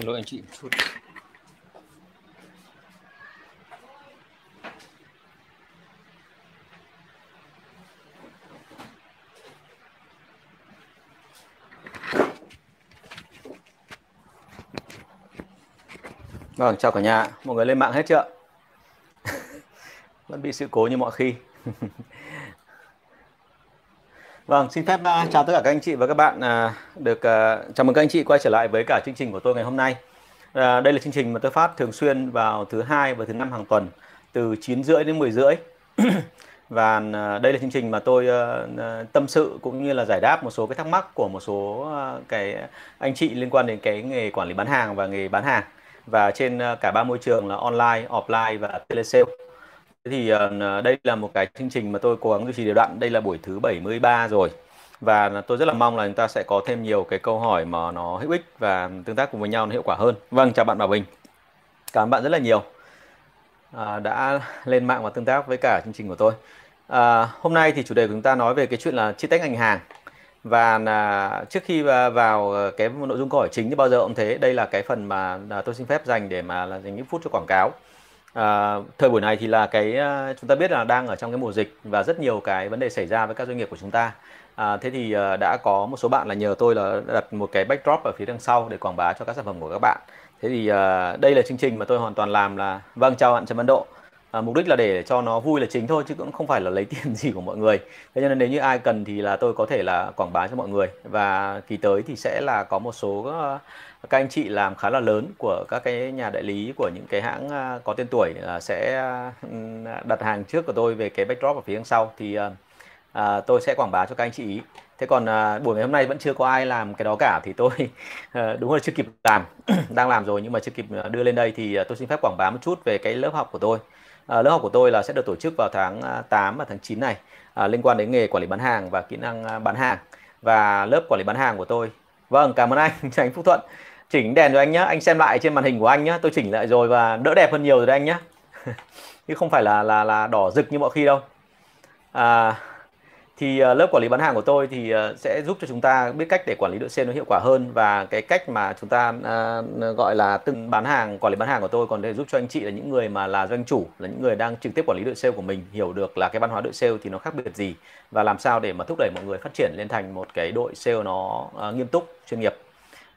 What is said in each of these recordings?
Xin lỗi anh chị một chút. Vâng, chào cả nhà. Mọi người lên mạng hết chưa? Vẫn bị sự cố như mọi khi. Vâng, xin phép uh, chào tất cả các anh chị và các bạn uh, được uh, chào mừng các anh chị quay trở lại với cả chương trình của tôi ngày hôm nay. Uh, đây là chương trình mà tôi phát thường xuyên vào thứ hai và thứ năm hàng tuần từ 9 rưỡi đến 10 rưỡi. và uh, đây là chương trình mà tôi uh, tâm sự cũng như là giải đáp một số cái thắc mắc của một số uh, cái anh chị liên quan đến cái nghề quản lý bán hàng và nghề bán hàng và trên uh, cả ba môi trường là online, offline và telesale. Thì uh, đây là một cái chương trình mà tôi cố gắng duy trì đều đặn. Đây là buổi thứ 73 rồi. Và tôi rất là mong là chúng ta sẽ có thêm nhiều cái câu hỏi mà nó hữu ích và tương tác cùng với nhau nó hiệu quả hơn. Vâng, chào bạn Bảo Bình. Cảm ơn bạn rất là nhiều à, đã lên mạng và tương tác với cả chương trình của tôi. À, hôm nay thì chủ đề của chúng ta nói về cái chuyện là chi tách ngành hàng và là trước khi vào ờ, cái nội dung câu hỏi chính thì bao giờ cũng thế đây là cái phần mà à, tôi xin phép dành để mà là dành những phút cho quảng cáo À, thời buổi này thì là cái à, chúng ta biết là đang ở trong cái mùa dịch và rất nhiều cái vấn đề xảy ra với các doanh nghiệp của chúng ta. À, thế thì à, đã có một số bạn là nhờ tôi là đặt một cái backdrop ở phía đằng sau để quảng bá cho các sản phẩm của các bạn. Thế thì à, đây là chương trình mà tôi hoàn toàn làm là vâng chào bạn Trần Văn Độ. À, mục đích là để cho nó vui là chính thôi chứ cũng không phải là lấy tiền gì của mọi người. Thế nên nếu như ai cần thì là tôi có thể là quảng bá cho mọi người và kỳ tới thì sẽ là có một số uh, các anh chị làm khá là lớn của các cái nhà đại lý của những cái hãng à, có tên tuổi là sẽ ừ, đặt hàng trước của tôi về cái backdrop ở phía đằng sau thì à, à, tôi sẽ quảng bá cho các anh chị ý. Thế còn à, buổi ngày hôm nay vẫn chưa có ai làm cái đó cả thì tôi à, đúng là chưa kịp làm, đang làm rồi nhưng mà chưa kịp à, đưa lên đây thì tôi xin phép quảng bá một chút về cái lớp học của tôi. À, lớp học của tôi là sẽ được tổ chức vào tháng 8 và tháng 9 này à, liên quan đến nghề quản lý bán hàng và kỹ năng bán hàng và lớp quản lý bán hàng của tôi. Vâng, cảm ơn anh, anh Phúc Thuận chỉnh đèn rồi anh nhá. Anh xem lại trên màn hình của anh nhá. Tôi chỉnh lại rồi và đỡ đẹp hơn nhiều rồi đấy anh nhá. Chứ không phải là là là đỏ rực như mọi khi đâu. À, thì à, lớp quản lý bán hàng của tôi thì à, sẽ giúp cho chúng ta biết cách để quản lý đội sale nó hiệu quả hơn và cái cách mà chúng ta uh, gọi là từng bán hàng quản lý bán hàng của tôi còn để giúp cho anh chị là những người mà là doanh chủ là những người đang trực tiếp quản lý đội sale của mình hiểu được là cái văn hóa đội sale thì nó khác biệt gì và làm sao để mà thúc đẩy mọi người phát triển lên thành một cái đội sale nó uh, nghiêm túc chuyên nghiệp.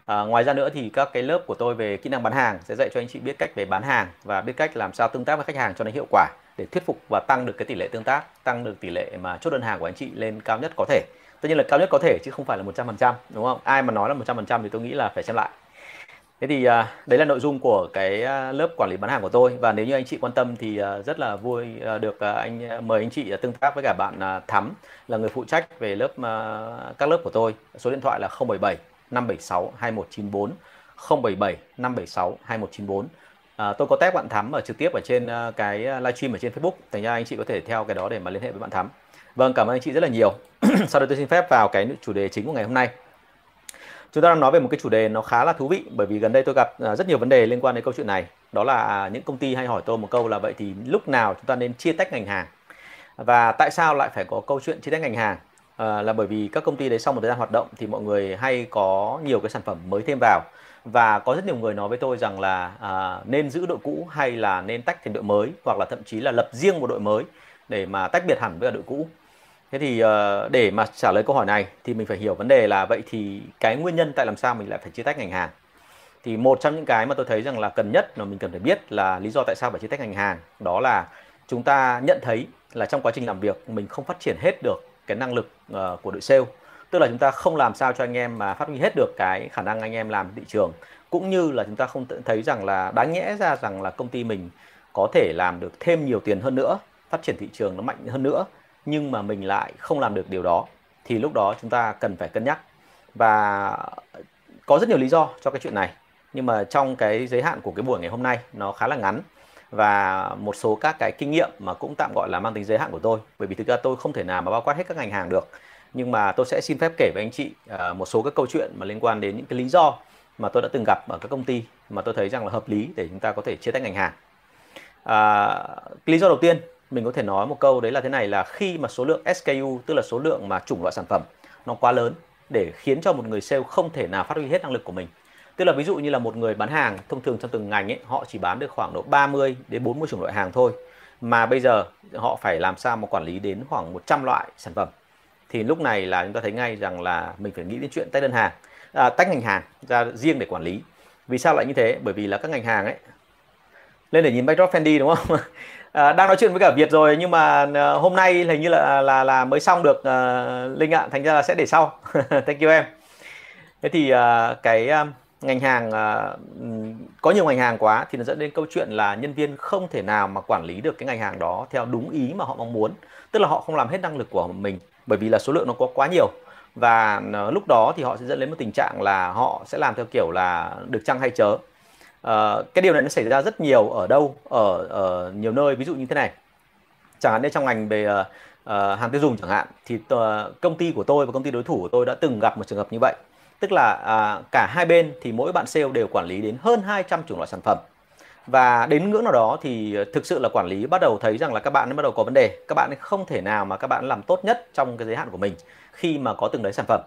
À, ngoài ra nữa thì các cái lớp của tôi về kỹ năng bán hàng sẽ dạy cho anh chị biết cách về bán hàng và biết cách làm sao tương tác với khách hàng cho nó hiệu quả để thuyết phục và tăng được cái tỷ lệ tương tác, tăng được tỷ lệ mà chốt đơn hàng của anh chị lên cao nhất có thể. Tất nhiên là cao nhất có thể chứ không phải là 100%, đúng không? Ai mà nói là 100% thì tôi nghĩ là phải xem lại. Thế thì à, đấy là nội dung của cái à, lớp quản lý bán hàng của tôi và nếu như anh chị quan tâm thì à, rất là vui à, được à, anh à, mời anh chị à, tương tác với cả bạn à, Thắm là người phụ trách về lớp à, các lớp của tôi. Số điện thoại là 077 576 2194 077 576 2194 à, tôi có tag bạn Thắm ở trực tiếp ở trên uh, cái ờ, livestream ở trên Facebook thành ra anh chị có thể theo cái đó để mà liên hệ với bạn Thắm. Vâng cảm ơn anh chị rất là nhiều. Sau đây tôi xin phép vào cái chủ đề chính của ngày hôm nay. Chúng ta đang nói về một cái chủ đề nó khá là thú vị bởi vì gần đây tôi gặp uh, rất nhiều vấn đề liên quan đến câu chuyện này. Đó là à, những công ty hay hỏi tôi một câu là vậy thì lúc nào chúng ta nên chia tách ngành hàng? Và tại sao lại phải có câu chuyện chia tách ngành hàng? À, là bởi vì các công ty đấy sau một thời gian hoạt động thì mọi người hay có nhiều cái sản phẩm mới thêm vào. Và có rất nhiều người nói với tôi rằng là à, nên giữ đội cũ hay là nên tách thành đội mới hoặc là thậm chí là lập riêng một đội mới để mà tách biệt hẳn với đội cũ. Thế thì à, để mà trả lời câu hỏi này thì mình phải hiểu vấn đề là vậy thì cái nguyên nhân tại làm sao mình lại phải chia tách ngành hàng? Thì một trong những cái mà tôi thấy rằng là cần nhất mà mình cần phải biết là lý do tại sao phải chia tách ngành hàng đó là chúng ta nhận thấy là trong quá trình làm việc mình không phát triển hết được cái năng lực uh, của đội sale. Tức là chúng ta không làm sao cho anh em mà phát huy hết được cái khả năng anh em làm thị trường. Cũng như là chúng ta không thấy rằng là đáng nhẽ ra rằng là công ty mình có thể làm được thêm nhiều tiền hơn nữa phát triển thị trường nó mạnh hơn nữa nhưng mà mình lại không làm được điều đó thì lúc đó chúng ta cần phải cân nhắc. Và có rất nhiều lý do cho cái chuyện này nhưng mà trong cái giới hạn của cái buổi ngày hôm nay nó khá là ngắn và một số các cái kinh nghiệm mà cũng tạm gọi là mang tính giới hạn của tôi. Bởi vì thực ra tôi không thể nào mà bao quát hết các ngành hàng được. Nhưng mà tôi sẽ xin phép kể với anh chị à, một số các câu chuyện mà liên quan đến những cái lý do mà tôi đã từng gặp ở các công ty mà tôi thấy rằng là hợp lý để chúng ta có thể chia tách ngành hàng. À, lý do đầu tiên mình có thể nói một câu đấy là thế này là khi mà số lượng SKU tức là số lượng mà chủng loại sản phẩm nó quá lớn để khiến cho một người sale không thể nào phát huy hết năng lực của mình tức là ví dụ như là một người bán hàng thông thường trong từng ngành ấy họ chỉ bán được khoảng độ 30 đến 40 chủng loại hàng thôi. Mà bây giờ họ phải làm sao mà quản lý đến khoảng 100 loại sản phẩm. Thì lúc này là chúng ta thấy ngay rằng là mình phải nghĩ đến chuyện tách đơn hàng à, tách ngành hàng ra riêng để quản lý. Vì sao lại như thế? Bởi vì là các ngành hàng ấy lên để nhìn backdrop Fendi đúng không? À, đang nói chuyện với cả Việt rồi nhưng mà à, hôm nay hình như là là là mới xong được uh, Linh ạ. Thành ra là sẽ để sau. Thank you em. Thế thì uh, cái uh, ngành hàng uh, có nhiều ngành hàng quá thì nó dẫn đến câu chuyện là nhân viên không thể nào mà quản lý được cái ngành hàng đó theo đúng ý mà họ mong muốn. Tức là họ không làm hết năng lực của mình bởi vì là số lượng nó có quá nhiều. Và uh, lúc đó thì họ sẽ dẫn đến một tình trạng là họ sẽ làm theo kiểu là được chăng hay chớ. Uh, cái điều này nó xảy ra rất nhiều ở đâu? Ở, ở nhiều nơi ví dụ như thế này. Chẳng hạn như trong ngành về uh, uh, hàng tiêu dùng chẳng hạn thì uh, công ty của tôi và công ty đối thủ của tôi đã từng gặp một trường hợp như vậy tức là à, cả hai bên thì mỗi bạn sale đều quản lý đến hơn 200 chủng loại sản phẩm. Và đến ngưỡng nào đó thì à, thực sự là quản lý bắt đầu thấy rằng là các bạn bắt đầu có vấn đề. Các bạn không thể nào mà các bạn làm tốt nhất trong cái giới hạn của mình khi mà có từng đấy sản phẩm.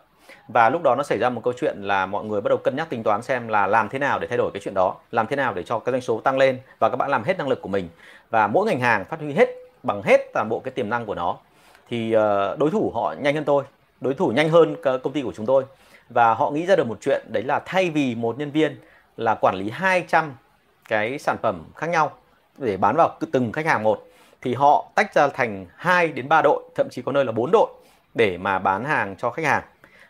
Và lúc đó nó xảy ra một câu chuyện là mọi người bắt đầu cân nhắc tính toán xem là làm thế nào để thay đổi cái chuyện đó làm thế nào để cho cái doanh số tăng lên và các bạn làm hết năng lực của mình. Và mỗi ngành hàng phát huy hết bằng hết toàn bộ cái tiềm năng của nó. Thì ờ, đối thủ họ nhanh hơn tôi đối thủ nhanh hơn ờ, công ty của chúng tôi và họ nghĩ ra được một chuyện đấy là thay vì một nhân viên là quản lý 200 cái sản phẩm khác nhau để bán vào từng khách hàng một thì họ tách ra thành 2 đến 3 đội, thậm chí có nơi là 4 đội để mà bán hàng cho khách hàng.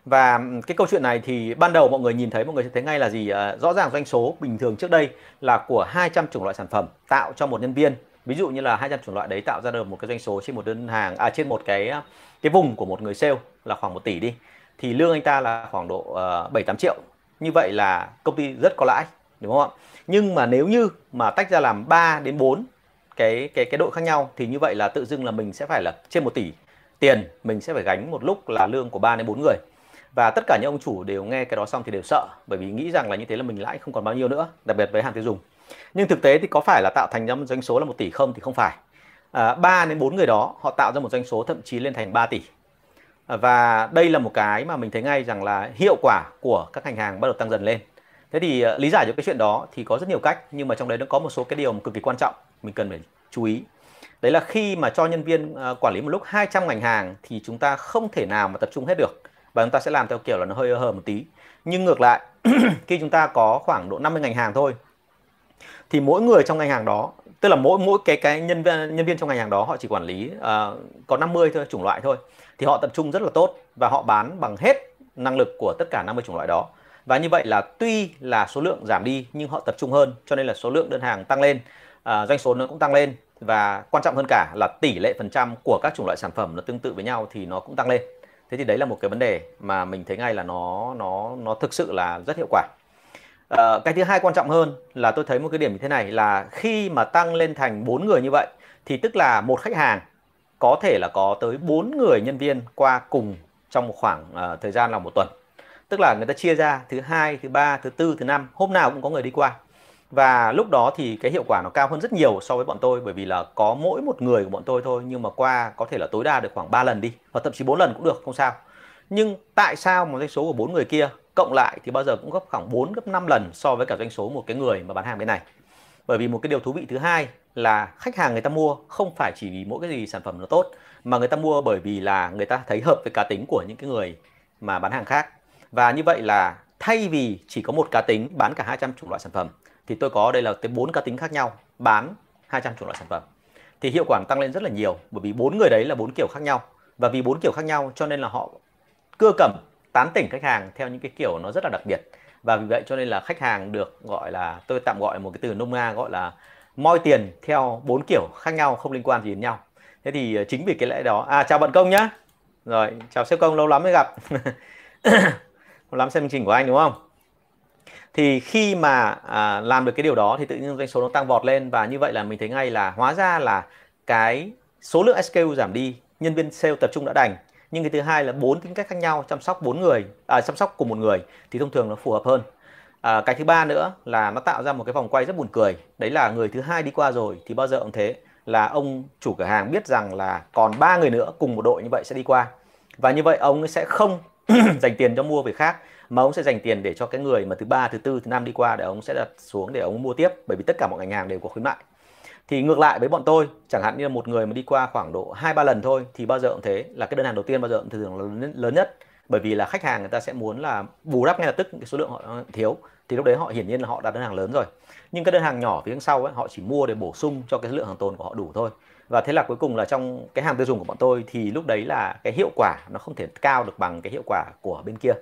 Và cái câu chuyện này thì ban đầu mọi người nhìn thấy mọi người sẽ thấy ngay là gì? À, rõ ràng doanh số bình thường trước đây là của 200 chủng loại sản phẩm tạo cho một nhân viên. Ví dụ như là 200 chủng loại đấy tạo ra được một cái doanh số trên một đơn hàng à trên một cái cái vùng của một người sale là khoảng 1 tỷ đi thì lương anh ta là khoảng độ uh, tám triệu. Như vậy là công ty rất có lãi đúng không ạ? Nhưng mà nếu như mà tách ra làm 3 đến 4 cái cái cái đội khác nhau thì như vậy là tự dưng là mình sẽ phải là trên 1 tỷ tiền. Mình sẽ phải gánh một lúc là lương của 3 đến 4 người. Và tất cả những ông chủ đều nghe cái đó xong thì đều sợ bởi vì nghĩ rằng là như thế là mình lãi không còn bao nhiêu nữa đặc biệt với hàng tiêu dùng. Nhưng thực tế thì có phải là tạo thành ra một doanh số là một tỷ không thì không phải. À, 3 đến 4 người đó họ tạo ra một doanh số thậm chí lên thành 3 tỷ và đây là một cái mà mình thấy ngay rằng là hiệu quả của các ngành hàng bắt đầu tăng dần lên. Thế thì uh, lý giải cho cái chuyện đó thì có rất nhiều cách nhưng mà trong đấy nó có một số cái điều cực kỳ quan trọng mình cần phải chú ý. Đấy là khi mà cho nhân viên uh, quản lý một lúc 200 ngành hàng thì chúng ta không thể nào mà tập trung hết được và chúng ta sẽ làm theo kiểu là nó hơi hờ một tí. Nhưng ngược lại khi chúng ta có khoảng độ 50 ngành hàng thôi thì mỗi người trong ngành hàng đó tức là mỗi mỗi cái cái nhân viên nhân viên trong ngành hàng đó họ chỉ quản lý uh, có 50 thôi chủng loại thôi thì họ tập trung rất là tốt và họ bán bằng hết năng lực của tất cả 50 chủng loại đó. Và như vậy là tuy là số lượng giảm đi nhưng họ tập trung hơn cho nên là số lượng đơn hàng tăng lên à, doanh số nó cũng tăng lên. Và quan trọng hơn cả là tỷ lệ phần trăm của các chủng loại sản phẩm nó tương tự với nhau thì nó cũng tăng lên. Thế thì đấy là một cái vấn đề mà mình thấy ngay là nó nó nó thực sự là rất hiệu quả. À, cái thứ hai quan trọng hơn là tôi thấy một cái điểm như thế này là khi mà tăng lên thành bốn người như vậy thì tức là một khách hàng có thể là có tới bốn người nhân viên qua cùng trong một khoảng uh, thời gian là một tuần. Tức là người ta chia ra thứ hai thứ ba thứ tư thứ năm hôm nào cũng có người đi qua. Và lúc đó thì cái hiệu quả nó cao hơn rất nhiều so với bọn tôi bởi vì là có mỗi một người của bọn tôi thôi nhưng mà qua có thể là tối đa được khoảng 3 lần đi hoặc thậm chí 4 lần cũng được không sao. Nhưng tại sao một doanh số của bốn người kia cộng lại thì bao giờ cũng gấp khoảng 4 gấp 5 lần so với cả doanh số một cái người mà bán hàng bên này? Bởi vì một cái điều thú vị thứ hai là khách hàng người ta mua không phải chỉ vì mỗi cái gì sản phẩm nó tốt, mà người ta mua bởi vì là người ta thấy hợp với cá tính của những cái người mà bán hàng khác. Và như vậy là thay vì chỉ có một cá tính bán cả 200 chủng loại sản phẩm, thì tôi có đây là tới bốn cá tính khác nhau bán 200 chủng loại sản phẩm. Thì hiệu quả tăng lên rất là nhiều, bởi vì bốn người đấy là bốn kiểu khác nhau. Và vì bốn kiểu khác nhau cho nên là họ cưa cẩm, tán tỉnh khách hàng theo những cái kiểu nó rất là đặc biệt. Và vì vậy cho nên là khách hàng được gọi là, tôi tạm gọi một cái từ nôm na gọi là moi tiền theo bốn kiểu khác nhau không liên quan gì đến nhau. Thế thì ờ, chính vì cái lẽ đó à chào bạn công nhá. Rồi chào sếp công lâu lắm mới gặp. Lâu lắm xem chương trình của anh đúng không? Thì khi mà à, làm được cái điều đó thì tự nhiên doanh số nó tăng vọt lên và như vậy là mình thấy ngay là hóa ra là cái số lượng SKU giảm đi nhân viên sale tập trung đã đành. Nhưng cái thứ hai là bốn tính cách khác nhau chăm sóc bốn người à, chăm sóc cùng một người thì thông thường nó phù hợp hơn à, cái thứ ba nữa là nó tạo ra một cái vòng quay rất buồn cười. Đấy là người thứ hai đi qua rồi thì bao giờ cũng thế là ông chủ cửa hàng biết rằng là còn ba người nữa cùng một đội như vậy sẽ đi qua. Và như vậy ông sẽ không dành tiền cho mua về khác mà ông sẽ dành tiền để cho cái người mà thứ ba thứ tư thứ năm đi qua để ông sẽ đặt xuống để ông mua tiếp bởi vì tất cả mọi ngành hàng đều có khuyến mại. Thì ngược lại với bọn tôi chẳng hạn như là một người mà đi qua khoảng độ hai ba lần thôi thì bao giờ cũng thế là cái đơn hàng đầu tiên bao giờ cũng thường là lớn nhất. Bởi vì là khách hàng người ta sẽ muốn là bù đắp ngay lập tức cái số lượng họ thiếu thì lúc đấy họ hiển nhiên là họ đặt đơn hàng lớn rồi. Nhưng cái đơn hàng nhỏ phía sau ấy họ chỉ mua để bổ sung cho cái lượng hàng tồn của họ đủ thôi. Và thế là cuối cùng là trong cái hàng tiêu dùng của bọn tôi thì lúc đấy là cái hiệu quả nó không thể cao được bằng cái hiệu quả của bên kia.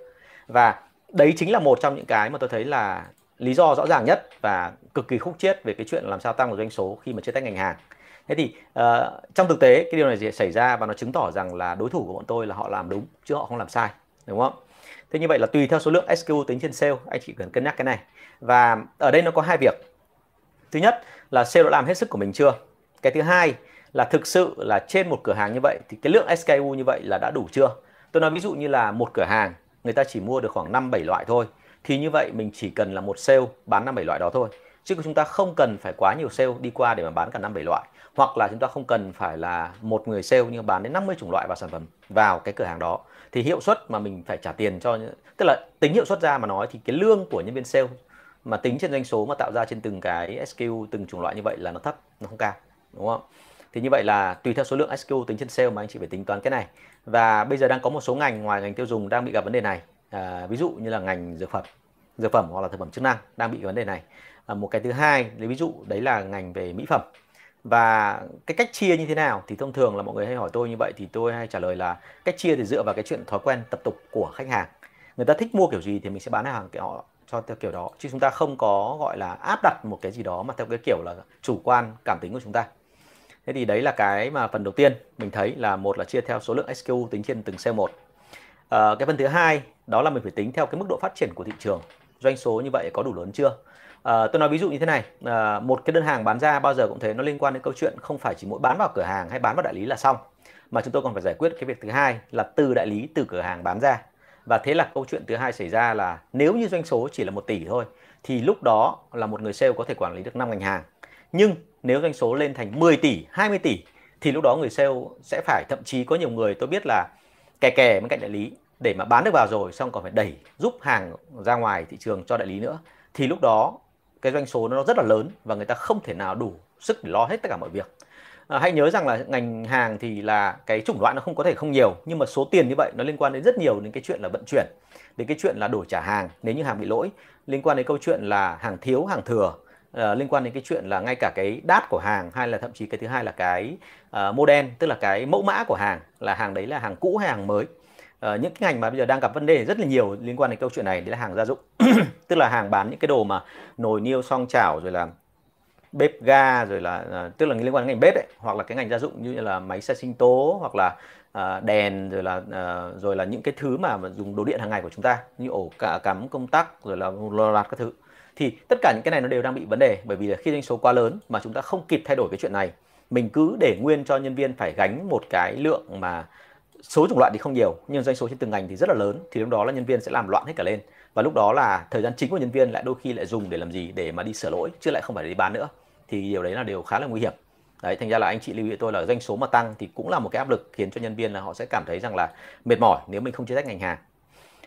Và đấy chính là một trong những cái mà tôi thấy là lý do rõ ràng nhất và cực kỳ khúc chiết về cái chuyện làm sao tăng được doanh số khi mà chia tách ngành hàng. Thế thì uh, trong thực tế cái điều này xảy ra và nó chứng tỏ rằng là đối thủ của bọn tôi là họ làm đúng chứ họ không làm sai đúng không? Thế như vậy là tùy theo số lượng SKU tính trên sale, anh chỉ cần cân nhắc cái này. Và ở đây nó có hai việc. Thứ nhất là sale đã làm hết sức của mình chưa? Cái thứ hai là thực sự là trên một cửa hàng như vậy thì cái lượng SKU như vậy là đã đủ chưa? Tôi nói ví dụ như là một cửa hàng, người ta chỉ mua được khoảng 5 7 loại thôi. Thì như vậy mình chỉ cần là một sale bán 5 7 loại đó thôi. Chứ chúng ta không cần phải quá nhiều sale đi qua để mà bán cả 5 7 loại. Hoặc là chúng ta không cần phải là một người sale nhưng bán đến 50 chủng loại và sản phẩm, vào cái cửa hàng đó thì hiệu suất mà mình phải trả tiền cho tức là tính hiệu suất ra mà nói thì cái lương của nhân viên sale mà tính trên doanh số mà tạo ra trên từng cái SKU từng chủng loại như vậy là nó thấp nó không cao đúng không? Thì như vậy là tùy theo số lượng SKU tính trên sale mà anh chị phải tính toán cái này. Và bây giờ đang có một số ngành ngoài ngành tiêu dùng đang bị gặp vấn đề này. À, ví dụ như là ngành dược phẩm dược phẩm hoặc là thực phẩm chức năng đang bị vấn đề này. À, một cái thứ hai lấy ví dụ đấy là ngành về mỹ phẩm và cái cách chia như thế nào? Thì thông thường là mọi người hay hỏi tôi như vậy thì tôi hay trả lời là cách chia thì dựa vào cái chuyện thói quen tập tục của khách hàng. Người ta thích mua kiểu gì thì mình sẽ bán hàng kiểu họ cho theo kiểu đó chứ chúng ta không có gọi là áp đặt một cái gì đó mà theo cái kiểu là chủ quan cảm tính của chúng ta. Thế thì đấy là cái mà phần đầu tiên mình thấy là một là chia theo số lượng SKU tính trên từng sale một. À, cái phần thứ hai đó là mình phải tính theo cái mức độ phát triển của thị trường. Doanh số như vậy có đủ lớn chưa? À, tôi nói ví dụ như thế này à, một cái đơn hàng bán ra bao giờ cũng thế nó liên quan đến câu chuyện không phải chỉ mỗi bán vào cửa hàng hay bán vào đại lý là xong. Mà chúng tôi còn phải giải quyết cái việc thứ hai là từ đại lý từ cửa hàng bán ra. Và thế là câu chuyện thứ hai xảy ra là nếu như doanh số chỉ là một tỷ thôi thì lúc đó là một người sale có thể quản lý được 5 ngành hàng. Nhưng nếu doanh số lên thành 10 tỷ 20 tỷ thì lúc đó người sale sẽ phải thậm chí có nhiều người tôi biết là kè kè bên cạnh đại lý để mà bán được vào rồi xong còn phải đẩy giúp hàng ra ngoài thị trường cho đại lý nữa. Thì lúc đó cái doanh số nó rất là lớn và người ta không thể nào đủ sức để lo hết tất cả mọi việc. À, hãy nhớ rằng là ngành hàng thì là cái chủng loại nó không có thể không nhiều nhưng mà số tiền như vậy nó liên quan đến rất nhiều đến cái chuyện là vận chuyển đến cái chuyện là đổi trả hàng nếu như hàng bị lỗi liên quan đến câu chuyện là hàng thiếu hàng thừa uh, liên quan đến cái chuyện là ngay cả cái đát của hàng hay là thậm chí cái thứ hai là cái uh, model tức là cái mẫu mã của hàng là hàng đấy là hàng cũ hay hàng mới uh, những cái ngành mà bây giờ đang gặp vấn đề rất là nhiều liên quan đến câu chuyện này đấy là hàng gia dụng. Tức là hàng bán những cái đồ mà nồi niêu song chảo rồi là bếp ga rồi là uh, tức là liên quan đến ngành bếp ấy hoặc là cái ngành gia dụng như là máy xe sinh tố hoặc là uh, đèn rồi là uh, rồi là những cái thứ mà, mà dùng đồ điện hàng ngày của chúng ta như ổ cả cắm công tắc rồi là loạt các thứ. Thì tất cả những cái này nó đều đang bị vấn đề bởi vì là khi doanh số quá lớn mà chúng ta không kịp thay đổi cái chuyện này mình cứ để nguyên cho nhân viên phải gánh một cái lượng mà số chủng loại thì không nhiều nhưng doanh số trên từng ngành thì rất là lớn thì lúc đó là nhân viên sẽ làm loạn hết cả lên. Và lúc đó là thời gian chính của nhân viên lại đôi khi lại dùng để làm gì? Để mà đi sửa lỗi chứ lại không phải để đi bán nữa. Thì điều đấy là điều khá là nguy hiểm. Đấy thành ra là anh chị lưu ý tôi là doanh số mà tăng thì cũng là một cái áp lực khiến cho nhân viên là họ sẽ cảm thấy rằng là mệt mỏi nếu mình không chia tách ngành hàng.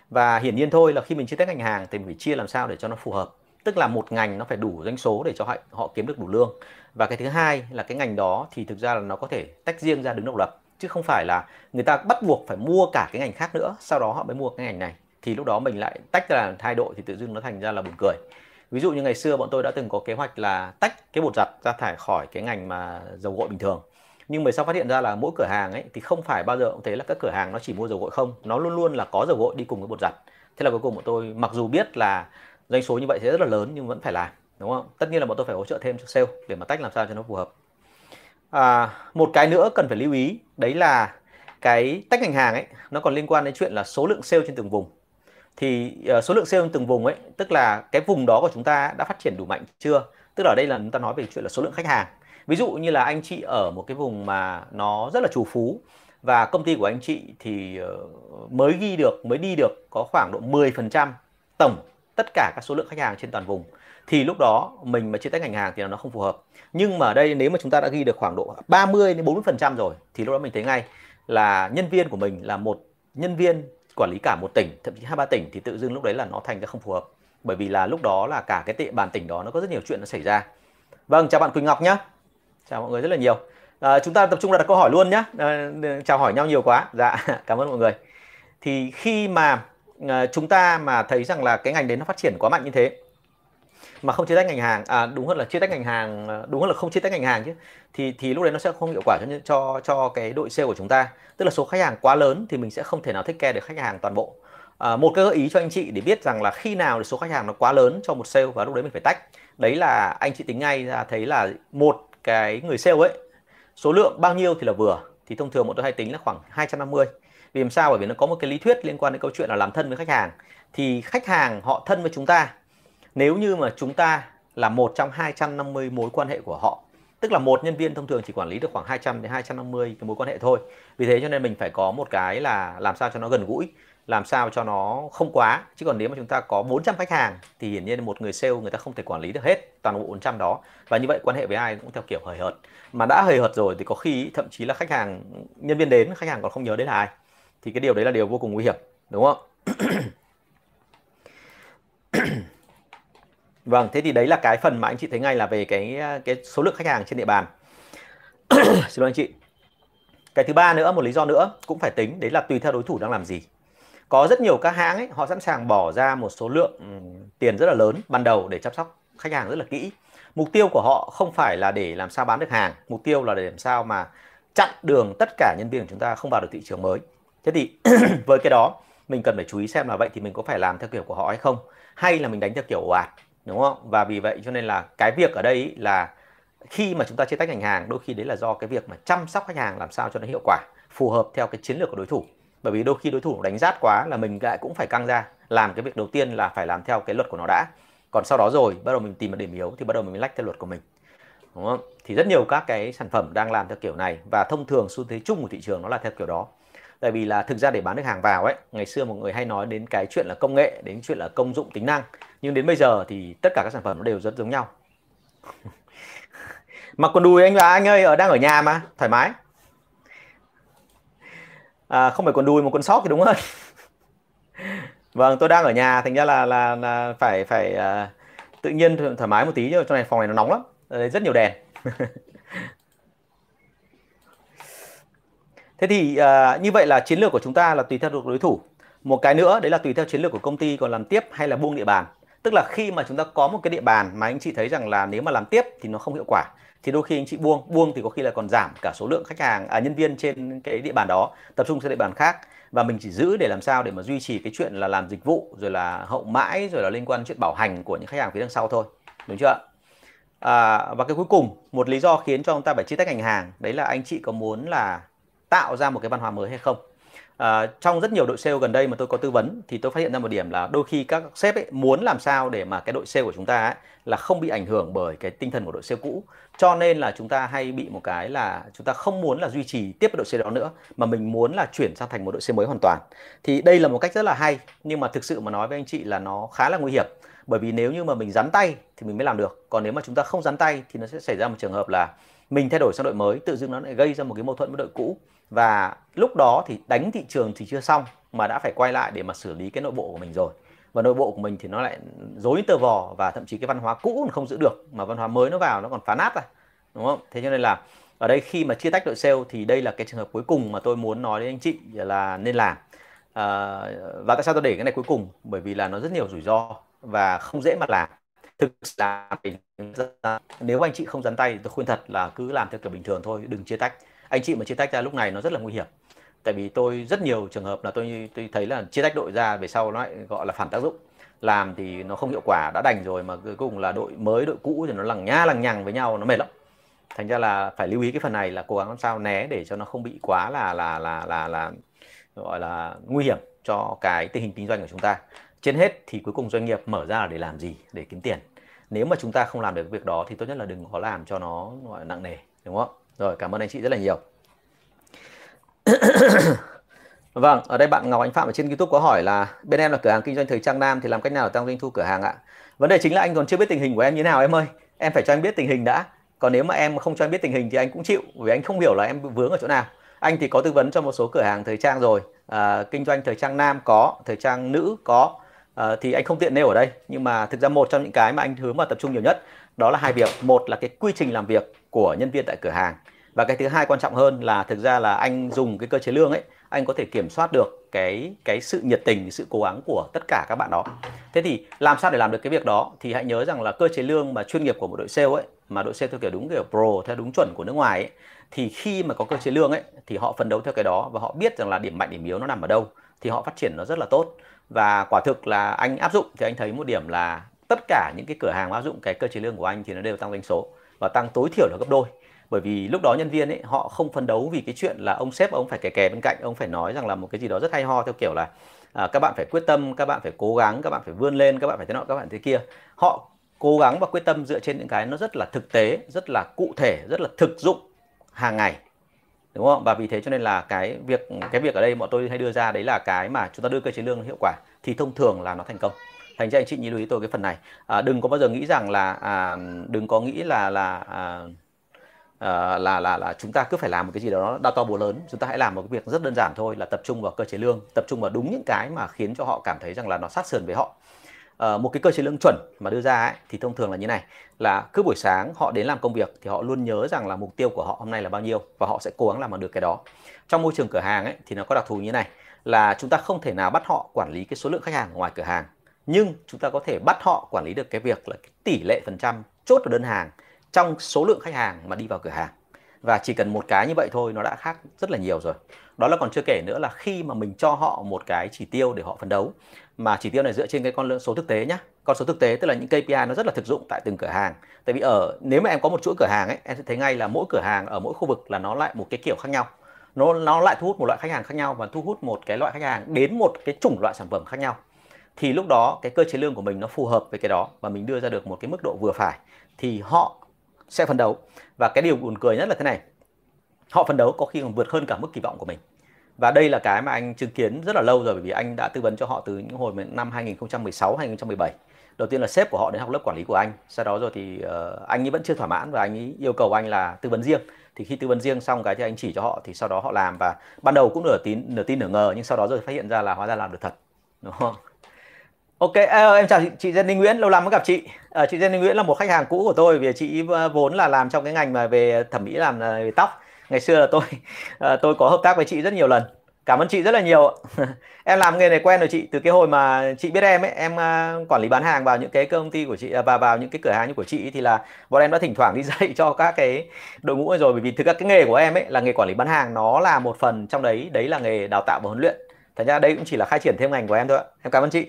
Và hiển nhiên thôi là khi mình chia tách ngành hàng thì mình phải chia làm sao để cho nó phù hợp. Tức là một ngành nó phải đủ doanh số để cho họ, họ kiếm được đủ lương. Và cái thứ hai là cái ngành đó thì thực ra là nó có thể tách riêng ra đứng độc lập chứ không phải là người ta bắt buộc phải mua cả cái ngành khác nữa, sau đó họ mới mua cái ngành này. Thì lúc đó mình lại tách ra hai đội thì tự dưng nó thành ra là buồn cười. Ví dụ như ngày xưa bọn tôi đã từng có kế hoạch là tách cái bột giặt ra thải khỏi cái ngành mà dầu gội bình thường. Nhưng mà sau phát hiện ra là mỗi cửa hàng ấy thì không phải bao giờ cũng thấy là các cửa hàng nó chỉ mua dầu gội không, nó luôn luôn là có dầu gội đi cùng với bột giặt. Thế là cuối cùng bọn tôi mặc dù biết là doanh số như vậy sẽ rất là lớn nhưng vẫn phải làm, đúng không? Tất nhiên là bọn tôi phải hỗ trợ thêm cho sale để mà tách làm sao cho nó phù hợp à, một cái nữa cần phải lưu ý đấy là cái tách ngành hàng ấy nó còn liên quan đến chuyện là số lượng sale trên từng vùng. Thì uh, số lượng sale trên từng vùng ấy tức là cái vùng đó của chúng ta đã phát triển đủ mạnh chưa? Tức là ở đây là chúng ta nói về chuyện là số lượng khách hàng. Ví dụ như là anh chị ở một cái vùng mà nó rất là trù phú và công ty của anh chị thì uh, mới ghi được mới đi được có khoảng độ 10% tổng tất cả các số lượng khách hàng trên toàn vùng thì lúc đó mình mà chia tách ngành hàng thì nó không phù hợp. Nhưng mà ở đây nếu mà chúng ta đã ghi được khoảng độ 30 đến 40 phần trăm rồi thì lúc đó mình thấy ngay là nhân viên của mình là một nhân viên quản lý cả một tỉnh thậm chí hai ba tỉnh thì tự dưng lúc đấy là nó thành ra không phù hợp. Bởi vì là lúc đó là cả cái địa bàn tỉnh đó nó có rất nhiều chuyện nó xảy ra. Vâng chào bạn Quỳnh Ngọc nhé chào mọi người rất là nhiều. À, chúng ta tập trung đặt câu hỏi luôn nhé à, chào hỏi nhau nhiều quá. Dạ cảm ơn mọi người. Thì khi mà à, chúng ta mà thấy rằng là cái ngành đấy nó phát triển quá mạnh như thế mà không chia tách ngành hàng. À đúng hơn là chia tách ngành hàng à, đúng hơn là không chia tách ngành hàng chứ. Thì thì lúc đấy nó sẽ không hiệu quả cho cho cho cái đội sale của chúng ta. Tức là số khách hàng quá lớn thì mình sẽ không thể nào thích care được khách hàng toàn bộ. À, một cái gợi ý cho anh chị để biết rằng là khi nào số khách hàng nó quá lớn cho một sale và lúc đấy mình phải tách. Đấy là anh chị tính ngay ra thấy là một cái người sale ấy số lượng bao nhiêu thì là vừa. Thì thông thường bọn tôi hay tính là khoảng 250 vì làm sao? Bởi vì nó có một cái lý thuyết liên quan đến câu chuyện là làm thân với khách hàng. Thì khách hàng họ thân với chúng ta nếu như mà chúng ta là một trong 250 mối quan hệ của họ, tức là một nhân viên thông thường chỉ quản lý được khoảng 200 đến 250 cái mối quan hệ thôi. Vì thế cho nên mình phải có một cái là làm sao cho nó gần gũi, làm sao cho nó không quá. Chứ còn nếu mà chúng ta có 400 khách hàng thì hiển nhiên một người sale người ta không thể quản lý được hết toàn bộ 400 đó. Và như vậy quan hệ với ai cũng theo kiểu hời hợt. Mà đã hời hợt rồi thì có khi thậm chí là khách hàng, nhân viên đến, khách hàng còn không nhớ đến là ai. Thì cái điều đấy là điều vô cùng nguy hiểm, đúng không? Vâng, thế thì đấy là cái phần mà anh chị thấy ngay là về cái à, cái số lượng khách hàng trên địa bàn. Xin lỗi anh chị. Cái thứ ba nữa, một lý do nữa cũng phải tính đấy là tùy theo đối thủ đang làm gì. Có rất nhiều các hãng ấy, họ sẵn sàng bỏ ra một số lượng ừ, tiền rất là lớn ban đầu để chăm sóc khách hàng rất là kỹ. Mục tiêu của họ không phải là để làm sao bán được hàng, mục tiêu là để làm sao mà chặn đường tất cả nhân viên của chúng ta không vào được thị trường mới. Thế thì với cái đó mình cần phải chú ý xem là vậy thì mình có phải làm theo kiểu của họ hay không hay là mình đánh theo kiểu ồ ạt đúng không? Và vì vậy cho nên là cái việc ở đây là khi mà chúng ta chia tách ngành hàng, đôi khi đấy là do cái việc mà chăm sóc khách hàng làm sao cho nó hiệu quả, phù hợp theo cái chiến lược của đối thủ. Bởi vì đôi khi đối thủ đánh rát quá là mình lại cũng phải căng ra, làm cái việc đầu tiên là phải làm theo cái luật của nó đã. Còn sau đó rồi, bắt đầu mình tìm một điểm yếu thì bắt đầu mình lách theo luật của mình. Đúng không? Thì rất nhiều các cái sản phẩm đang làm theo kiểu này và thông thường xu thế chung của thị trường nó là theo kiểu đó tại vì là thực ra để bán được hàng vào ấy ngày xưa một người hay nói đến cái chuyện là công nghệ đến chuyện là công dụng tính năng. Nhưng đến bây giờ thì tất cả các sản phẩm nó đều rất giống nhau. Mặc quần đùi anh là anh ơi ở đang ở nhà mà thoải mái. À, không phải quần đùi mà quần sóc thì đúng hơn. Vâng tôi đang ở nhà thành ra là là, là phải phải uh, tự nhiên thoải mái một tí chứ trong này phòng này nó nóng lắm rất nhiều đèn. thế thì uh, như vậy là chiến lược của chúng ta là tùy theo đối thủ. Một cái nữa đấy là tùy theo chiến lược của công ty còn làm tiếp hay là buông địa bàn. Tức là khi mà chúng ta có một cái địa bàn mà anh chị thấy rằng là nếu mà làm tiếp thì nó không hiệu quả thì đôi khi anh chị buông. Buông thì có khi là còn giảm cả số lượng khách hàng à, nhân viên trên cái địa bàn đó tập trung sang địa bàn khác. Và mình chỉ giữ để làm sao để mà duy trì cái chuyện là làm dịch vụ rồi là hậu mãi rồi là liên quan chuyện bảo hành của những khách hàng phía đằng sau thôi. Đúng chưa à, và cái cuối cùng một lý do khiến cho chúng ta phải chia tách ngành hàng đấy là anh chị có muốn là tạo ra một cái văn hóa mới hay không? À, trong rất nhiều đội sale gần đây mà tôi có tư vấn thì tôi phát hiện ra một điểm là đôi khi các sếp ấy muốn làm sao để mà cái đội sale của chúng ta ấy là không bị ảnh hưởng bởi cái tinh thần của đội sale cũ. Cho nên là chúng ta hay bị một cái là chúng ta không muốn là duy trì tiếp đội sale đó nữa mà mình muốn là chuyển sang thành một đội sale mới hoàn toàn. Thì đây là một cách rất là hay nhưng mà thực sự mà nói với anh chị là nó khá là nguy hiểm. Bởi vì nếu như mà mình dán tay thì mình mới làm được. Còn nếu mà chúng ta không dán tay thì nó sẽ xảy ra một trường hợp là mình thay đổi sang đội mới tự dưng nó lại gây ra một cái mâu thuẫn với đội cũ và lúc đó thì đánh thị trường thì chưa xong mà đã phải quay lại để mà xử lý cái nội bộ của mình rồi. Và nội bộ của mình thì nó lại dối tơ vò và thậm chí cái văn hóa cũ nó không giữ được mà văn hóa mới nó vào nó còn phá nát ra đúng không? Thế cho nên là ở đây khi mà chia tách đội sale thì đây là cái trường hợp cuối cùng mà tôi muốn nói đến anh chị là nên làm. À, và tại sao tôi để cái này cuối cùng? Bởi vì là nó rất nhiều rủi ro và không dễ mà làm. Thực là nếu anh chị không dán tay thì tôi khuyên thật là cứ làm theo kiểu bình thường thôi đừng chia tách anh chị mà chia tách ra lúc này nó rất là nguy hiểm. Tại vì tôi, rất nhiều trường hợp là tôi tôi thấy là chia tách đội ra về sau nó lại gọi là phản tác dụng. Làm thì nó không hiệu quả, đã đành rồi mà cuối cùng là đội mới, đội cũ thì nó lằng nhá, lằng nhằng với nhau, nó mệt lắm. Thành ra là phải lưu ý cái phần này là cố gắng làm sao né để cho nó không bị quá là là là là là, gọi là nguy hiểm cho cái tình hình kinh doanh của chúng ta. Trên hết thì cuối cùng doanh nghiệp mở ra là để làm gì? Để kiếm tiền. Nếu mà chúng ta không làm được việc đó thì tốt nhất là đừng có làm cho nó, gọi là nặng nề, đúng không? ạ rồi cảm ơn anh chị rất là nhiều. Vâng ở đây bạn Ngọc Anh Phạm ở trên YouTube có hỏi là bên em là cửa hàng kinh doanh thời trang nam thì làm cách nào tăng doanh thu cửa hàng ạ? Vấn đề chính là anh còn chưa biết tình hình của em như nào em ơi. Em phải cho anh biết tình hình đã. Còn nếu mà em không cho anh biết tình hình thì anh cũng chịu vì anh không hiểu là em vướng ở chỗ nào. Anh thì có tư vấn cho một số cửa hàng thời trang rồi. À, kinh doanh thời trang nam có thời trang nữ có. À, thì anh không tiện nêu ở đây. Nhưng mà thực ra một trong những cái mà anh hướng mà tập trung nhiều nhất đó là hai việc. Một là cái quy trình làm việc của nhân viên tại cửa hàng. Và cái thứ hai quan trọng hơn là thực ra là anh dùng cái cơ chế lương ấy, anh có thể kiểm soát được cái cái sự nhiệt tình, sự cố gắng của tất cả các bạn đó. Thế thì làm sao để làm được cái việc đó? Thì hãy nhớ rằng là cơ chế lương mà chuyên nghiệp của một đội sale ấy, mà đội sale theo kiểu đúng, kiểu pro, theo đúng chuẩn của nước ngoài ấy, thì khi mà có cơ chế lương ấy, thì họ phấn đấu theo cái đó và họ biết rằng là điểm mạnh, điểm yếu nó nằm ở đâu, thì họ phát triển nó rất là tốt. Và quả thực là anh áp dụng, thì anh thấy một điểm là tất cả những cái cửa hàng áp dụng cái cơ chế lương của anh thì nó đều tăng doanh số và tăng tối thiểu là gấp đôi. Bởi vì lúc đó nhân viên ấy họ không phấn đấu vì cái chuyện là ông sếp ông phải kè kè bên cạnh ông phải nói rằng là một cái gì đó rất hay ho theo kiểu là à, các bạn phải quyết tâm các bạn phải cố gắng các bạn phải vươn lên các bạn phải thế nọ các bạn thế kia. Họ cố gắng và quyết tâm dựa trên những cái nó rất là thực tế rất là cụ thể rất là thực dụng hàng ngày. Đúng không? Và vì thế cho nên là cái việc cái việc ở đây bọn tôi hay đưa ra đấy là cái mà chúng ta đưa cơ chế lương hiệu quả thì thông thường là nó thành công thành ra anh chị nhớ lưu ý tôi cái phần này. À, đừng có bao giờ nghĩ rằng là à, đừng có nghĩ là là à, à, là là là chúng ta cứ phải làm một cái gì đó đau to búa lớn. Chúng ta hãy làm một cái việc rất đơn giản thôi là tập trung vào cơ chế lương tập trung vào đúng những cái mà khiến cho họ cảm thấy rằng là nó sát sườn với họ. À, một cái cơ chế lương chuẩn mà đưa ra ấy, thì thông thường là như này là cứ buổi sáng họ đến làm công việc thì họ luôn nhớ rằng là mục tiêu của họ hôm nay là bao nhiêu và họ sẽ cố gắng làm được cái đó. Trong môi trường cửa hàng ấy thì nó có đặc thù như này là chúng ta không thể nào bắt họ quản lý cái số lượng khách hàng ngoài cửa hàng nhưng chúng ta có thể bắt họ quản lý được cái việc là cái tỷ lệ phần trăm chốt ở đơn hàng trong số lượng khách hàng mà đi vào cửa hàng. Và chỉ cần một cái như vậy thôi, nó đã khác rất là nhiều rồi. Đó là còn chưa kể nữa là khi mà mình cho họ một cái chỉ tiêu để họ phấn đấu, mà chỉ tiêu này dựa trên cái con số thực tế nhá. Con số thực tế tức là những KPI nó rất là thực dụng tại từng cửa hàng. Tại vì ở, nếu mà em có một chuỗi cửa hàng ấy, em sẽ thấy ngay là mỗi cửa hàng ở mỗi khu vực là nó lại một cái kiểu khác nhau. Nó nó lại thu hút một loại khách hàng khác nhau và thu hút một cái loại khách hàng đến một cái chủng loại sản phẩm khác nhau thì lúc đó cái cơ chế lương của mình nó phù hợp với cái đó và mình đưa ra được một cái mức độ vừa phải thì họ sẽ phấn đấu. Và cái điều buồn cười nhất là thế này họ phấn đấu có khi còn vượt hơn cả mức kỳ vọng của mình. Và đây là cái mà anh chứng kiến rất là lâu rồi bởi vì anh đã tư vấn cho họ từ những hồi năm 2016 2017 đầu tiên là sếp của họ đến học lớp quản lý của anh sau đó rồi thì uh, anh ấy vẫn chưa thỏa mãn và anh ấy yêu cầu anh là tư vấn riêng. Thì khi tư vấn riêng xong cái thì anh chỉ cho họ thì sau đó họ làm và ban đầu cũng nửa tin nửa tin nửa ngờ nhưng sau đó rồi phát hiện ra là hóa ra làm được thật đúng không? Ok, à, em chào chị, chị Jenny Nguyễn, lâu lắm mới gặp chị. À, chị Jenny Nguyễn là một khách hàng cũ của tôi vì chị vốn là làm trong cái ngành mà về thẩm mỹ làm à, về tóc. Ngày xưa là tôi à, tôi có hợp tác với chị rất nhiều lần. Cảm ơn chị rất là nhiều. em làm nghề này quen rồi chị từ cái hồi mà chị biết em ấy, em à, quản lý bán hàng vào những cái công ty của chị à, và vào, những cái cửa hàng như của chị thì là bọn em đã thỉnh thoảng đi dạy cho các cái đội ngũ rồi bởi vì thực ra cái nghề của em ấy là nghề quản lý bán hàng nó là một phần trong đấy đấy là nghề đào tạo và huấn luyện. Thật ra đây cũng chỉ là khai triển thêm ngành của em thôi ạ. Em cảm ơn chị.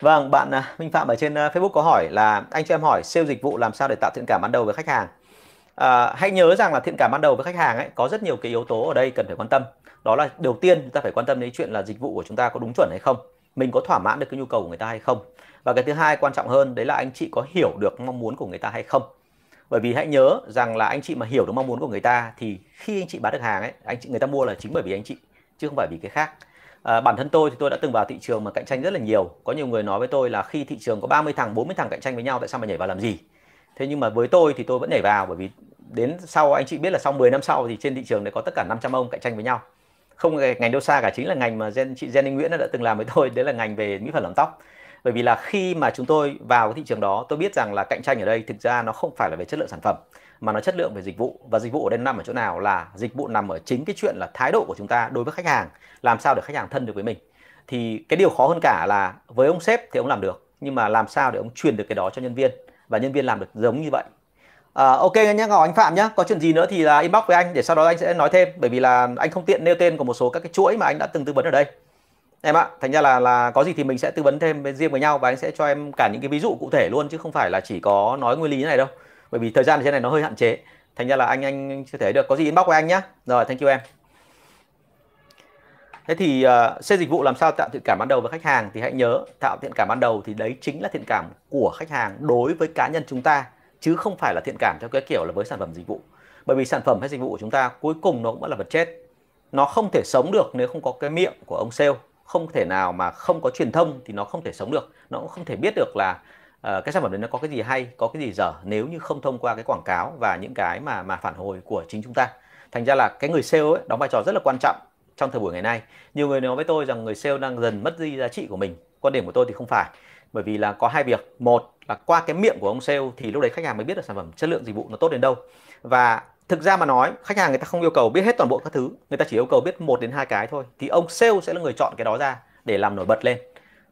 Vâng, bạn à, Minh Phạm ở trên ờ, Facebook có hỏi là anh cho em hỏi sale dịch vụ làm sao để tạo thiện cảm ban đầu với khách hàng. À, hãy nhớ rằng là thiện cảm ban đầu với khách hàng ấy có rất nhiều cái yếu tố ở đây cần phải quan tâm. Đó là đầu tiên chúng ta phải quan tâm đến chuyện là dịch vụ của chúng ta có đúng chuẩn hay không, mình có thỏa mãn được cái nhu cầu của người ta hay không. Và cái thứ hai quan trọng hơn đấy là anh chị có hiểu được mong muốn của người ta hay không. Bởi vì hãy nhớ rằng là anh chị mà hiểu được mong muốn của người ta thì khi anh chị bán được hàng ấy, anh chị người ta mua là chính bởi vì anh chị chứ không phải vì cái khác à, bản thân tôi thì tôi đã từng vào thị trường mà cạnh tranh rất là nhiều. Có nhiều người nói với tôi là khi thị trường có 30 thằng 40 thằng cạnh tranh với nhau tại sao mà nhảy vào làm gì? Thế nhưng mà với tôi thì tôi vẫn nhảy vào bởi vì đến sau anh chị biết là sau 10 năm sau thì trên thị trường này có tất cả 500 ông cạnh tranh với nhau. Không ngành đâu xa cả chính là ngành mà Gen, chị Jenny Nguyễn đã từng làm với tôi đấy là ngành về mỹ phẩm làm tóc. Bởi vì là khi mà chúng tôi vào cái thị trường đó tôi biết rằng là cạnh tranh ở đây thực ra nó không phải là về chất lượng sản phẩm mà nó chất lượng về dịch vụ và dịch vụ ở đây nằm ở chỗ nào là dịch vụ nằm ở chính cái chuyện là thái độ của chúng ta đối với khách hàng làm sao để khách hàng thân được với mình. Thì cái điều khó hơn cả là với ông sếp thì ông làm được nhưng mà làm sao để ông truyền được cái đó cho nhân viên và nhân viên làm được giống như vậy. À, ok nhé ngỏ anh phạm nhé có chuyện gì nữa thì là inbox với anh để sau đó anh sẽ nói thêm bởi vì là anh không tiện nêu tên của một số các cái chuỗi mà anh đã từng tư vấn ở đây. Em ạ thành ra là là có gì thì mình sẽ tư vấn thêm riêng với nhau và anh sẽ cho em cả những cái ví dụ cụ thể luôn chứ không phải là chỉ có nói nguyên lý như này đâu bởi vì thời gian trên này nó hơi hạn chế. Thành ra là anh anh chưa thể được. Có gì inbox với anh nhé rồi thank you em. Thế thì ờ, uh, xây dịch vụ làm sao tạo thiện cảm ban đầu với khách hàng? Thì hãy nhớ tạo thiện cảm ban đầu thì đấy chính là thiện cảm của khách hàng đối với cá nhân chúng ta chứ không phải là thiện cảm theo cái kiểu là với sản phẩm dịch vụ. Bởi vì sản phẩm hay dịch vụ của chúng ta cuối cùng nó cũng vẫn là vật chết. Nó không thể sống được nếu không có cái miệng của ông sale. Không thể nào mà không có truyền thông thì nó không thể sống được. Nó cũng không thể biết được là Ờ, cái sản phẩm đấy nó có cái gì hay, có cái gì dở nếu như không thông qua cái quảng cáo và những cái mà mà phản hồi của chính chúng ta? Thành ra là cái người sale ấy, đóng vai trò rất là quan trọng trong thời buổi ngày nay. Nhiều người nói với tôi rằng người sale đang dần mất đi giá trị của mình. Quan điểm của tôi thì không phải, bởi vì là có hai việc. Một là qua cái miệng của ông sale thì lúc đấy khách hàng mới biết được sản phẩm chất lượng dịch vụ nó tốt đến đâu. Và thực ra mà nói, khách hàng người ta không yêu cầu biết hết toàn bộ các thứ, người ta chỉ yêu cầu biết một đến hai cái thôi. Thì ông sale sẽ là người chọn cái đó ra để làm nổi bật lên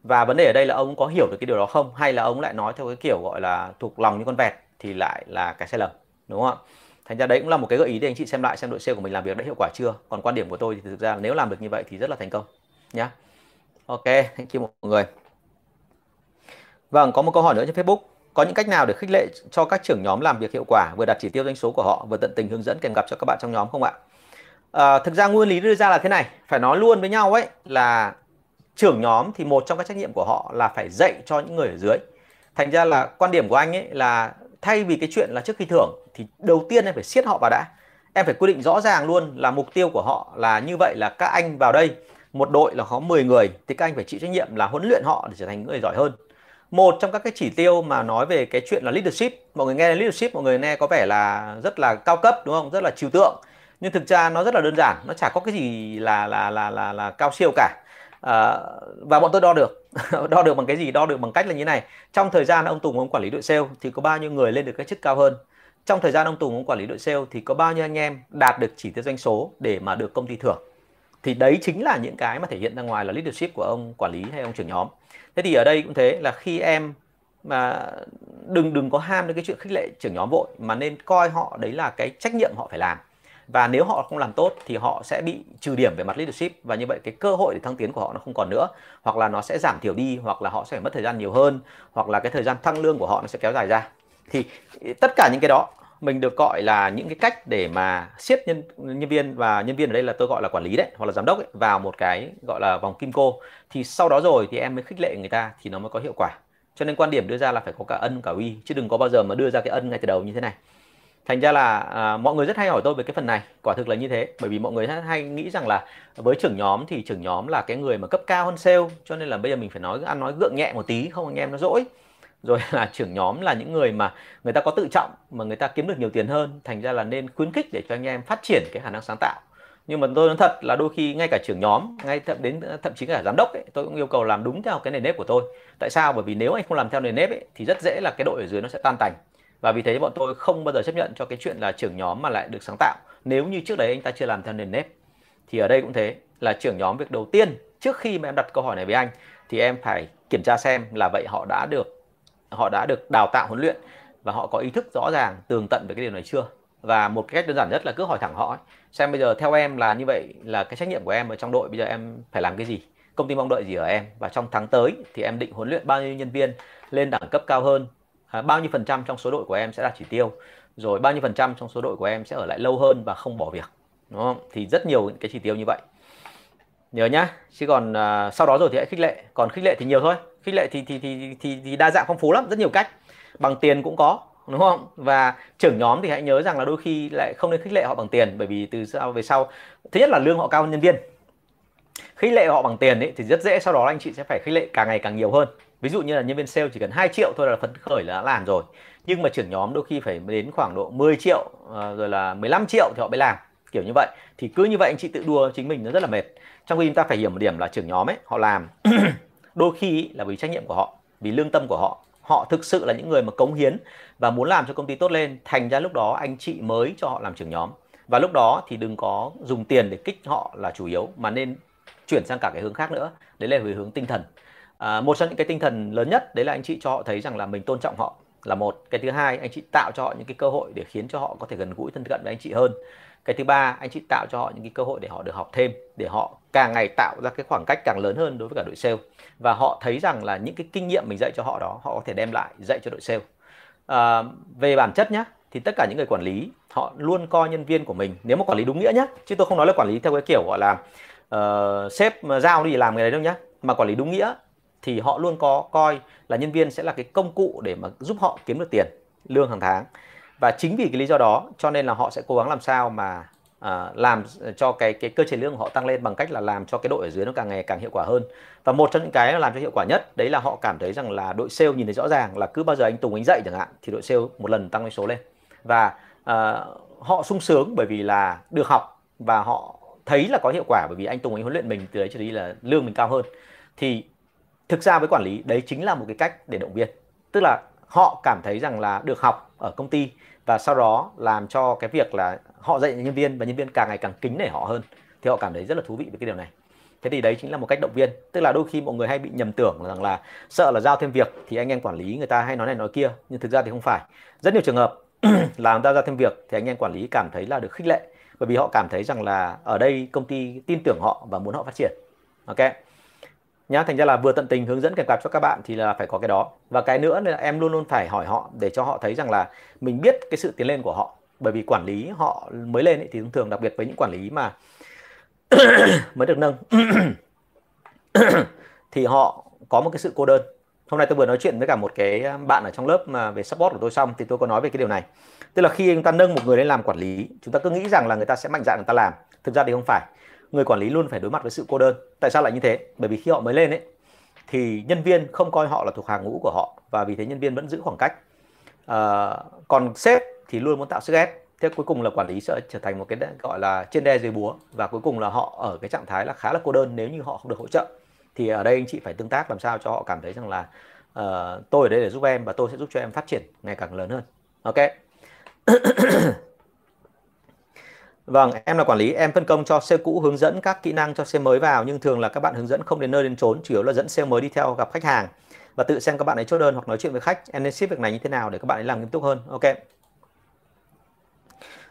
và vấn đề ở đây là ông có hiểu được cái điều đó không? Hay là ông lại nói theo cái kiểu gọi là thuộc lòng như con vẹt thì lại là cái sai lầm? Đúng không ạ? Thành ra đấy cũng là một cái gợi ý để anh chị xem lại xem đội sale của mình làm việc đã hiệu quả chưa? Còn quan điểm của tôi thì thực ra nếu làm được như vậy thì rất là thành công. Nhá. Ok thank you mọi người. Vâng có một câu hỏi nữa trên facebook. Có những cách nào để khích lệ cho các trưởng nhóm làm việc hiệu quả vừa đạt chỉ tiêu doanh số của họ vừa tận tình hướng dẫn kèm gặp cho các bạn trong nhóm không ạ? À, thực ra nguyên lý đưa ra là thế này. Phải nói luôn với nhau ấy là trưởng nhóm thì một trong các trách nhiệm của họ là phải dạy cho những người ở dưới. Thành ra là quan điểm của anh ấy là thay vì cái chuyện là trước khi thưởng thì đầu tiên em phải siết họ vào đã. Em phải quy định rõ ràng luôn là mục tiêu của họ là như vậy là các anh vào đây một đội là có 10 người thì các anh phải chịu trách nhiệm là huấn luyện họ để trở thành người giỏi hơn. Một trong các cái chỉ tiêu mà nói về cái chuyện là leadership mọi người nghe leadership mọi người nghe có vẻ là rất là cao cấp đúng không? Rất là trừu tượng. Nhưng thực ra nó rất là đơn giản nó chả có cái gì là là là là, là cao siêu cả à, và bọn tôi đo được. Đo được bằng cái gì? Đo được bằng cách là như này. Trong thời gian ông Tùng ông quản lý đội sale thì có bao nhiêu người lên được cái chức cao hơn? Trong thời gian ông Tùng ông quản lý đội sale thì có bao nhiêu anh em đạt được chỉ tiêu doanh số để mà được công ty thưởng? Thì đấy chính là những cái mà thể hiện ra ngoài là leadership của ông quản lý hay ông trưởng nhóm. Thế thì ở đây cũng thế là khi em mà đừng đừng có ham đến cái chuyện khích lệ trưởng nhóm vội mà nên coi họ đấy là cái trách nhiệm họ phải làm và nếu họ không làm tốt thì họ sẽ bị trừ điểm về mặt leadership và như vậy cái cơ hội để thăng tiến của họ nó không còn nữa. Hoặc là nó sẽ giảm thiểu đi hoặc là họ sẽ phải mất thời gian nhiều hơn hoặc là cái thời gian thăng lương của họ nó sẽ kéo dài ra. Thì tất cả những cái đó mình được gọi là những cái cách để mà siết nhân nhân viên và nhân viên ở đây là tôi gọi là quản lý đấy hoặc là giám đốc ấy, vào một cái gọi là vòng kim cô. Thì sau đó rồi thì em mới khích lệ người ta thì nó mới có hiệu quả. Cho nên quan điểm đưa ra là phải có cả ân cả uy chứ đừng có bao giờ mà đưa ra cái ân ngay từ đầu như thế này thành ra là à, mọi người rất hay hỏi tôi về cái phần này. Quả thực là như thế bởi vì mọi người hay nghĩ rằng là với trưởng nhóm thì trưởng nhóm là cái người mà cấp cao hơn sale cho nên là bây giờ mình phải nói ăn nói gượng nhẹ một tí không anh em nó dỗi. Rồi là trưởng nhóm là những người mà người ta có tự trọng mà người ta kiếm được nhiều tiền hơn. Thành ra là nên khuyến khích để cho anh em phát triển cái khả năng sáng tạo. Nhưng mà tôi nói thật là đôi khi ngay cả trưởng nhóm ngay thậm đến thậm chí cả giám đốc ấy, tôi cũng yêu cầu làm đúng theo cái nền nếp của tôi. Tại sao? Bởi vì nếu anh không làm theo nền nếp ấy, thì rất dễ là cái đội ở dưới nó sẽ tan tành và vì thế bọn tôi không bao giờ chấp nhận cho cái chuyện là trưởng nhóm mà lại được sáng tạo. Nếu như trước đấy anh ta chưa làm theo nền nếp, thì ở đây cũng thế. Là trưởng nhóm việc đầu tiên trước khi mà em đặt câu hỏi này với anh, thì em phải kiểm tra xem là vậy họ đã được, họ đã được đào tạo, huấn luyện và họ có ý thức rõ ràng, tường tận về cái điều này chưa? Và một cách đơn giản nhất là cứ hỏi thẳng họ ấy. xem bây giờ theo em là như vậy, là cái trách nhiệm của em ở trong đội bây giờ em phải làm cái gì? Công ty mong đợi gì ở em? Và trong tháng tới thì em định huấn luyện bao nhiêu nhân viên lên đẳng cấp cao hơn? À, bao nhiêu phần trăm trong số đội của em sẽ đạt chỉ tiêu? Rồi bao nhiêu phần trăm trong số đội của em sẽ ở lại lâu hơn và không bỏ việc? Đúng không? Thì rất nhiều cái chỉ tiêu như vậy. Nhớ nhá chứ còn à, sau đó rồi thì hãy khích lệ. Còn khích lệ thì nhiều thôi. Khích lệ thì thì thì thì, thì đa dạng phong phú lắm rất nhiều cách. Bằng tiền cũng có đúng không? Và trưởng nhóm thì hãy nhớ rằng là đôi khi lại không nên khích lệ họ bằng tiền bởi vì từ sau về sau thứ nhất là lương họ cao hơn nhân viên. Khích lệ họ bằng tiền ấy, thì rất dễ sau đó anh chị sẽ phải khích lệ càng ngày càng nhiều hơn ví dụ như là nhân viên sale chỉ cần 2 triệu thôi là phấn khởi là đã làm rồi. Nhưng mà trưởng nhóm đôi khi phải đến khoảng độ 10 triệu ờ, rồi là 15 triệu thì họ mới làm, kiểu như vậy. Thì cứ như vậy anh chị tự đua chính mình nó rất là mệt. Trong khi chúng ta phải hiểu một điểm là trưởng nhóm ấy, họ làm đôi khi là vì trách nhiệm của họ, vì lương tâm của họ. Họ thực sự là những người mà cống hiến và muốn làm cho công ty tốt lên. Thành ra lúc đó anh chị mới cho họ làm trưởng nhóm. Và lúc đó thì đừng có dùng tiền để kích họ là chủ yếu, mà nên chuyển sang cả cái hướng khác nữa. Đấy là về hướng tinh thần à, một trong những cái tinh thần lớn nhất đấy là anh chị cho họ thấy rằng là mình tôn trọng họ là một. Cái thứ hai anh chị tạo cho họ những cái cơ hội để khiến cho họ có thể gần gũi thân cận với anh chị hơn. Cái thứ ba anh chị tạo cho họ những cái cơ hội để họ được học thêm để họ càng ngày tạo ra cái khoảng cách càng lớn hơn đối với cả đội sale. Và họ thấy rằng là những cái kinh nghiệm mình dạy cho họ đó họ có thể đem lại dạy cho đội sale. À, về bản chất nhá thì tất cả những người quản lý họ luôn coi nhân viên của mình nếu mà quản lý đúng nghĩa nhé chứ tôi không nói là quản lý theo cái kiểu gọi là uh, sếp giao đi làm cái đấy đâu nhá mà quản lý đúng nghĩa thì họ luôn có coi là nhân viên sẽ là cái công cụ để mà giúp họ kiếm được tiền lương hàng tháng. Và chính vì cái lý do đó cho nên là họ sẽ cố gắng làm sao mà à, làm cho cái cái cơ chế lương của họ tăng lên bằng cách là làm cho cái đội ở dưới nó càng ngày càng hiệu quả hơn. Và một trong những cái làm cho hiệu quả nhất đấy là họ cảm thấy rằng là đội sale nhìn thấy rõ ràng là cứ bao giờ anh Tùng anh dậy chẳng hạn thì đội sale một lần tăng số lên. Và à, họ sung sướng bởi vì là được học và họ thấy là có hiệu quả bởi vì anh Tùng anh huấn luyện mình từ đấy cho đi là lương mình cao hơn. Thì thực ra với quản lý, đấy chính là một cái cách để động viên. Tức là họ cảm thấy rằng là được học ở công ty và sau đó làm cho cái việc là họ dạy nhân viên và nhân viên càng ngày càng kính nể họ hơn, thì họ cảm thấy rất là thú vị với cái điều này. Thế thì đấy chính là một cách động viên. Tức là đôi khi mọi người hay bị nhầm tưởng rằng là sợ là giao thêm việc thì anh em quản lý người ta hay nói này nói kia, nhưng thực ra thì không phải. Rất nhiều trường hợp là người ta giao thêm việc thì anh em quản lý cảm thấy là được khích lệ, bởi vì họ cảm thấy rằng là ở đây công ty tin tưởng họ và muốn họ phát triển. Ok? Nhá thành ra là vừa tận tình hướng dẫn kèm cặp cho các bạn thì là phải có cái đó. Và cái nữa là em luôn luôn phải hỏi họ để cho họ thấy rằng là mình biết cái sự tiến lên của họ. Bởi vì quản lý họ mới lên ấy, thì thường đặc biệt với những quản lý mà mới được nâng. Thì họ có một cái sự cô đơn. Hôm nay tôi vừa nói chuyện với cả một cái bạn ở trong lớp mà về support của tôi xong thì tôi có nói về cái điều này. Tức là khi chúng ta nâng một người lên làm quản lý chúng ta cứ nghĩ rằng là người ta sẽ mạnh dạn người ta làm. Thực ra thì không phải người quản lý luôn phải đối mặt với sự cô đơn. Tại sao lại như thế? Bởi vì khi họ mới lên ấy thì nhân viên không coi họ là thuộc hàng ngũ của họ và vì thế nhân viên vẫn giữ khoảng cách. À, còn sếp thì luôn muốn tạo sức ép. Thế cuối cùng là quản lý sẽ trở thành một cái gọi là trên đe dưới búa và cuối cùng là họ ở cái trạng thái là khá là cô đơn nếu như họ không được hỗ trợ. Thì ở đây anh chị phải tương tác làm sao cho họ cảm thấy rằng là uh, tôi ở đây để giúp em và tôi sẽ giúp cho em phát triển ngày càng lớn hơn. Ok? Vâng, em là quản lý, em phân công cho xe cũ hướng dẫn các kỹ năng cho xe mới vào nhưng thường là các bạn hướng dẫn không đến nơi đến chốn, chủ yếu là dẫn xe mới đi theo gặp khách hàng và tự xem các bạn ấy chốt đơn hoặc nói chuyện với khách. Em nên ship việc này như thế nào để các bạn ấy làm nghiêm túc hơn. Ok.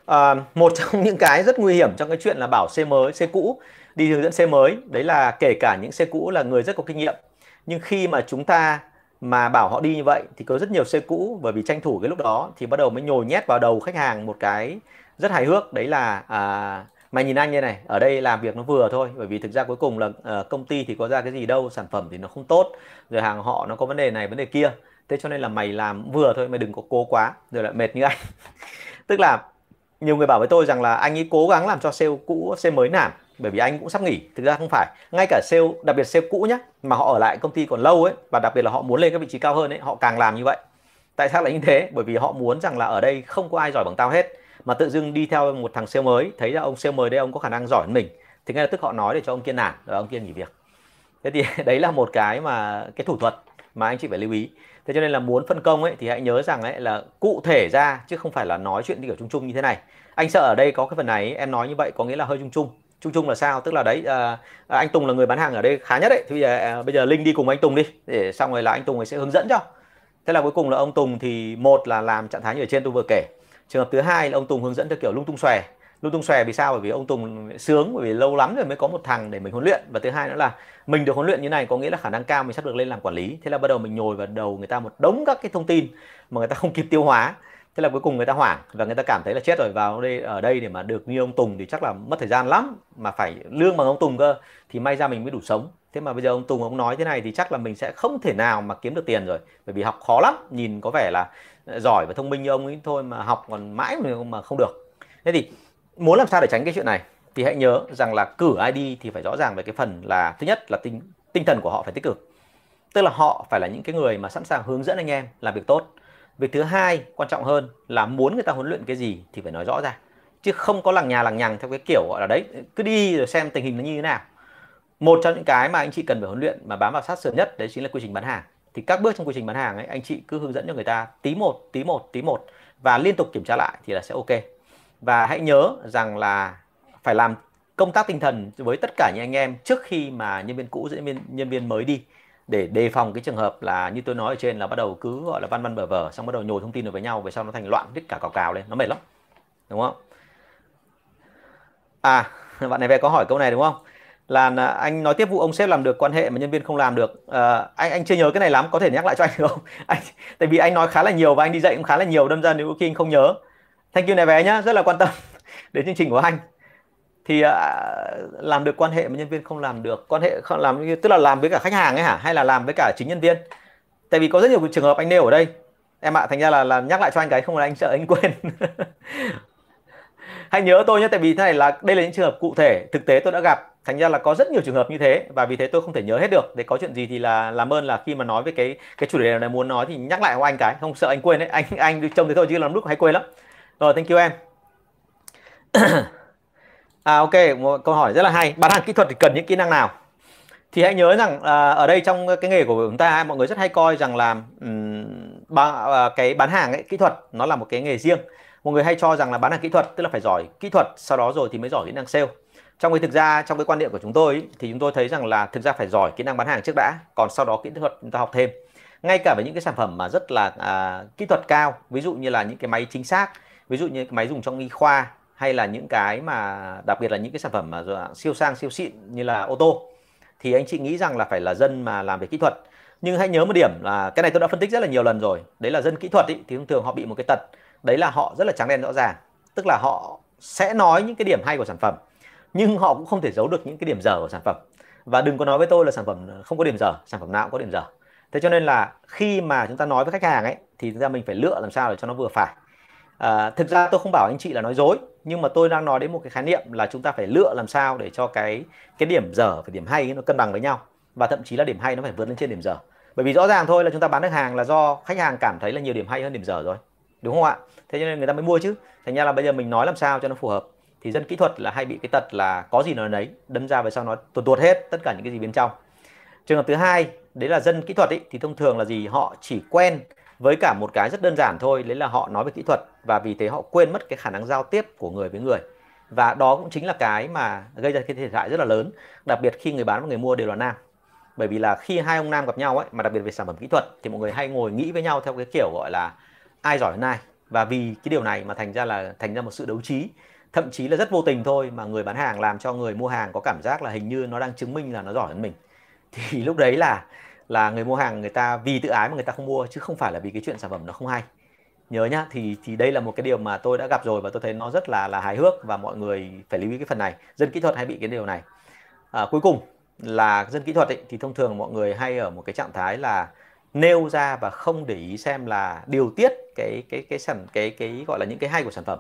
À, một trong những cái rất nguy hiểm trong cái chuyện là bảo xe mới, xe cũ đi hướng dẫn xe mới, đấy là kể cả những xe cũ là người rất có kinh nghiệm. Nhưng khi mà chúng ta mà bảo họ đi như vậy thì có rất nhiều xe cũ bởi vì tranh thủ cái lúc đó thì bắt đầu mới nhồi nhét vào đầu khách hàng một cái rất hài hước. Đấy là à, mày nhìn anh như này ở đây làm việc nó vừa thôi bởi vì thực ra cuối cùng là uh, công ty thì có ra cái gì đâu sản phẩm thì nó không tốt rồi hàng họ nó có vấn đề này vấn đề kia. Thế cho nên là mày làm vừa thôi mày đừng có cố quá rồi lại mệt như anh. Tức là nhiều người bảo với tôi rằng là anh ấy cố gắng làm cho sale cũ sale mới nản bởi vì anh cũng sắp nghỉ. Thực ra không phải ngay cả sale đặc biệt sale cũ nhé mà họ ở lại công ty còn lâu ấy và đặc biệt là họ muốn lên các vị trí cao hơn ấy họ càng làm như vậy. Tại sao lại như thế? Bởi vì họ muốn rằng là ở đây không có ai giỏi bằng tao hết mà tự dưng đi theo một thằng sale mới thấy là ông sale mới đây ông có khả năng giỏi hơn mình. Thì ngay lập tức họ nói để cho ông kia nản rồi ông kia nghỉ việc. Thế thì đấy là một cái mà cái thủ thuật mà anh chị phải lưu ý. Thế cho nên là muốn phân công ấy thì hãy nhớ rằng ấy là cụ thể ra chứ không phải là nói chuyện kiểu chung chung như thế này. Anh sợ ở đây có cái phần này ấy, em nói như vậy có nghĩa là hơi chung chung. Chung chung là sao? Tức là đấy à, à anh Tùng là người bán hàng ở đây khá nhất đấy thì bây giờ à, bây giờ Linh đi cùng anh Tùng đi để xong rồi là anh Tùng ấy sẽ hướng dẫn cho. Thế là cuối cùng là ông Tùng thì một là làm trạng thái như ở trên tôi vừa kể trường hợp thứ hai là ông Tùng hướng dẫn theo kiểu lung tung xòe. Lung tung xòe vì sao? Bởi vì ông Tùng sướng, bởi vì lâu lắm rồi mới có một thằng để mình huấn luyện. Và thứ hai nữa là mình được huấn luyện như này có nghĩa là khả năng cao mình sắp được lên làm quản lý. Thế là bắt đầu mình nhồi vào đầu người ta một đống các cái thông tin mà người ta không kịp tiêu hóa. Thế là cuối cùng người ta hoảng và người ta cảm thấy là chết rồi. Vào đây, ở đây để mà được như ông Tùng thì chắc là mất thời gian lắm. Mà phải lương bằng ông Tùng cơ, thì may ra mình mới đủ sống. Thế mà bây giờ ông Tùng ông nói thế này thì chắc là mình sẽ không thể nào mà kiếm được tiền rồi. Bởi vì học khó lắm, nhìn có vẻ là giỏi và thông minh như ông ấy, thôi mà học còn mãi mà không được. Thế thì muốn làm sao để tránh cái chuyện này? Thì hãy nhớ rằng là cử ID thì phải rõ ràng về cái phần là, thứ nhất là tinh tinh thần của họ phải tích cực. Tức là họ phải là những cái người mà sẵn sàng hướng dẫn anh em làm việc tốt. Việc thứ hai quan trọng hơn là muốn người ta huấn luyện cái gì thì phải nói rõ ra. Chứ không có lằng nhà lằng nhằng theo cái kiểu gọi là đấy, cứ đi rồi xem tình hình nó như thế nào. Một trong những cái mà anh chị cần phải huấn luyện mà bám vào sát sườn nhất, đấy chính là quy trình bán hàng thì các bước trong quy trình bán hàng ấy, anh chị cứ hướng dẫn cho người ta tí một tí một tí một và liên tục kiểm tra lại thì là sẽ ok. Và hãy nhớ rằng là phải làm công tác tinh thần với tất cả những anh em trước khi mà nhân viên cũ dẫn nhân viên nhân viên mới đi để đề phòng cái trường hợp là như tôi nói ở trên là bắt đầu cứ, gọi là, văn văn bờ vờ xong bắt đầu nhồi thông tin vào với nhau, về sau nó thành loạn, hết cả cào cào lên. Nó mệt lắm, đúng không? À bạn này về có hỏi câu này đúng không? Là anh nói tiếp vụ ông sếp làm được quan hệ mà nhân viên không làm được. À, anh anh chưa nhớ cái này lắm có thể nhắc lại cho anh được không? Anh tại vì anh nói khá là nhiều và anh đi dạy cũng khá là nhiều đâm ra nếu khi anh không nhớ. Thank you này bé nhá rất là quan tâm đến chương trình của anh. Thì à, làm được quan hệ mà nhân viên không làm được quan hệ không làm tức là làm với cả khách hàng ấy hả? Hay là làm với cả chính nhân viên? Tại vì có rất nhiều trường hợp anh nêu ở đây. Em ạ thành ra là, là nhắc lại cho anh cái không là anh sợ anh quên. hãy nhớ tôi nhé tại vì thế này là đây là những trường hợp cụ thể thực tế tôi đã gặp. Thành ra là có rất nhiều trường hợp như thế và vì thế tôi không thể nhớ hết được. Để có chuyện gì thì là làm ơn là khi mà nói về cái cái chủ đề này muốn nói thì nhắc lại của anh cái. Không sợ anh quên đấy. Anh anh trông thế thôi chứ làm lúc hay quên lắm. Rồi thank you em. À ok một câu hỏi rất là hay. Bán hàng kỹ thuật thì cần những kỹ năng nào? Thì hãy nhớ rằng à, ở đây trong cái nghề của chúng ta mọi người rất hay coi rằng là um, ba, à, cái bán hàng ấy, kỹ thuật nó là một cái nghề riêng mọi người hay cho rằng là bán hàng kỹ thuật tức là phải giỏi kỹ thuật sau đó rồi thì mới giỏi kỹ năng sale. Trong cái thực ra trong cái quan niệm của chúng tôi ý, thì chúng tôi thấy rằng là thực ra phải giỏi kỹ năng bán hàng trước đã còn sau đó kỹ thuật chúng ta học thêm. Ngay cả với những cái sản phẩm mà rất là à, kỹ thuật cao ví dụ như là những cái máy chính xác ví dụ như cái máy dùng trong y khoa hay là những cái mà đặc biệt là những cái sản phẩm mà siêu sang siêu xịn như là ô tô thì anh chị nghĩ rằng là phải là dân mà làm về kỹ thuật. Nhưng hãy nhớ một điểm là cái này tôi đã phân tích rất là nhiều lần rồi đấy là dân kỹ thuật ý, thì thông thường họ bị một cái tật đấy là họ rất là trắng đen rõ ràng. Tức là họ sẽ nói những cái điểm hay của sản phẩm nhưng họ cũng không thể giấu được những cái điểm dở của sản phẩm. Và đừng có nói với tôi là sản phẩm không có điểm dở sản phẩm nào cũng có điểm dở. Thế cho nên là khi mà chúng ta nói với khách hàng ấy thì chúng ta mình phải lựa làm sao để cho nó vừa phải. À, thực ra tôi không bảo anh chị là nói dối nhưng mà tôi đang nói đến một cái khái niệm là chúng ta phải lựa làm sao để cho cái cái điểm dở và điểm hay nó cân bằng với nhau. Và thậm chí là điểm hay nó phải vượt lên trên điểm dở. Bởi vì rõ ràng thôi là chúng ta bán được hàng là do khách hàng cảm thấy là nhiều điểm hay hơn điểm dở rồi đúng không ạ? Thế cho nên người ta mới mua chứ. Thành ra là bây giờ mình nói làm sao cho nó phù hợp. Thì dân kỹ thuật là hay bị cái tật là có gì nói nấy đâm ra về sau nó tuột tuột hết tất cả những cái gì bên trong. Trường hợp thứ hai đấy là dân kỹ thuật ý, thì thông thường là gì? Họ chỉ quen với cả một cái rất đơn giản thôi đấy là họ nói về kỹ thuật và vì thế họ quên mất cái khả năng giao tiếp của người với người. Và đó cũng chính là cái mà gây ra cái thiệt hại rất là lớn đặc biệt khi người bán và người mua đều là nam. Bởi vì là khi hai ông nam gặp nhau ấy mà đặc biệt về sản phẩm kỹ thuật thì mọi người hay ngồi nghĩ với nhau theo cái kiểu gọi là ai giỏi hơn ai. Và vì cái điều này mà thành ra là thành ra một sự đấu trí. Thậm chí là rất vô tình thôi mà người bán hàng làm cho người mua hàng có cảm giác là hình như nó đang chứng minh là nó giỏi hơn mình. Thì lúc đấy là là người mua hàng người ta vì tự ái mà người ta không mua chứ không phải là vì cái chuyện sản phẩm nó không hay. Nhớ nhá thì thì đây là một cái điều mà tôi đã gặp rồi và tôi thấy nó rất là là hài hước và mọi người phải lưu ý cái phần này. Dân kỹ thuật hay bị cái điều này. À, cuối cùng là dân kỹ thuật ấy, thì thông thường mọi người hay ở một cái trạng thái là nêu ra và không để ý xem là điều tiết cái cái cái sản, cái cái gọi là những cái hay của sản phẩm.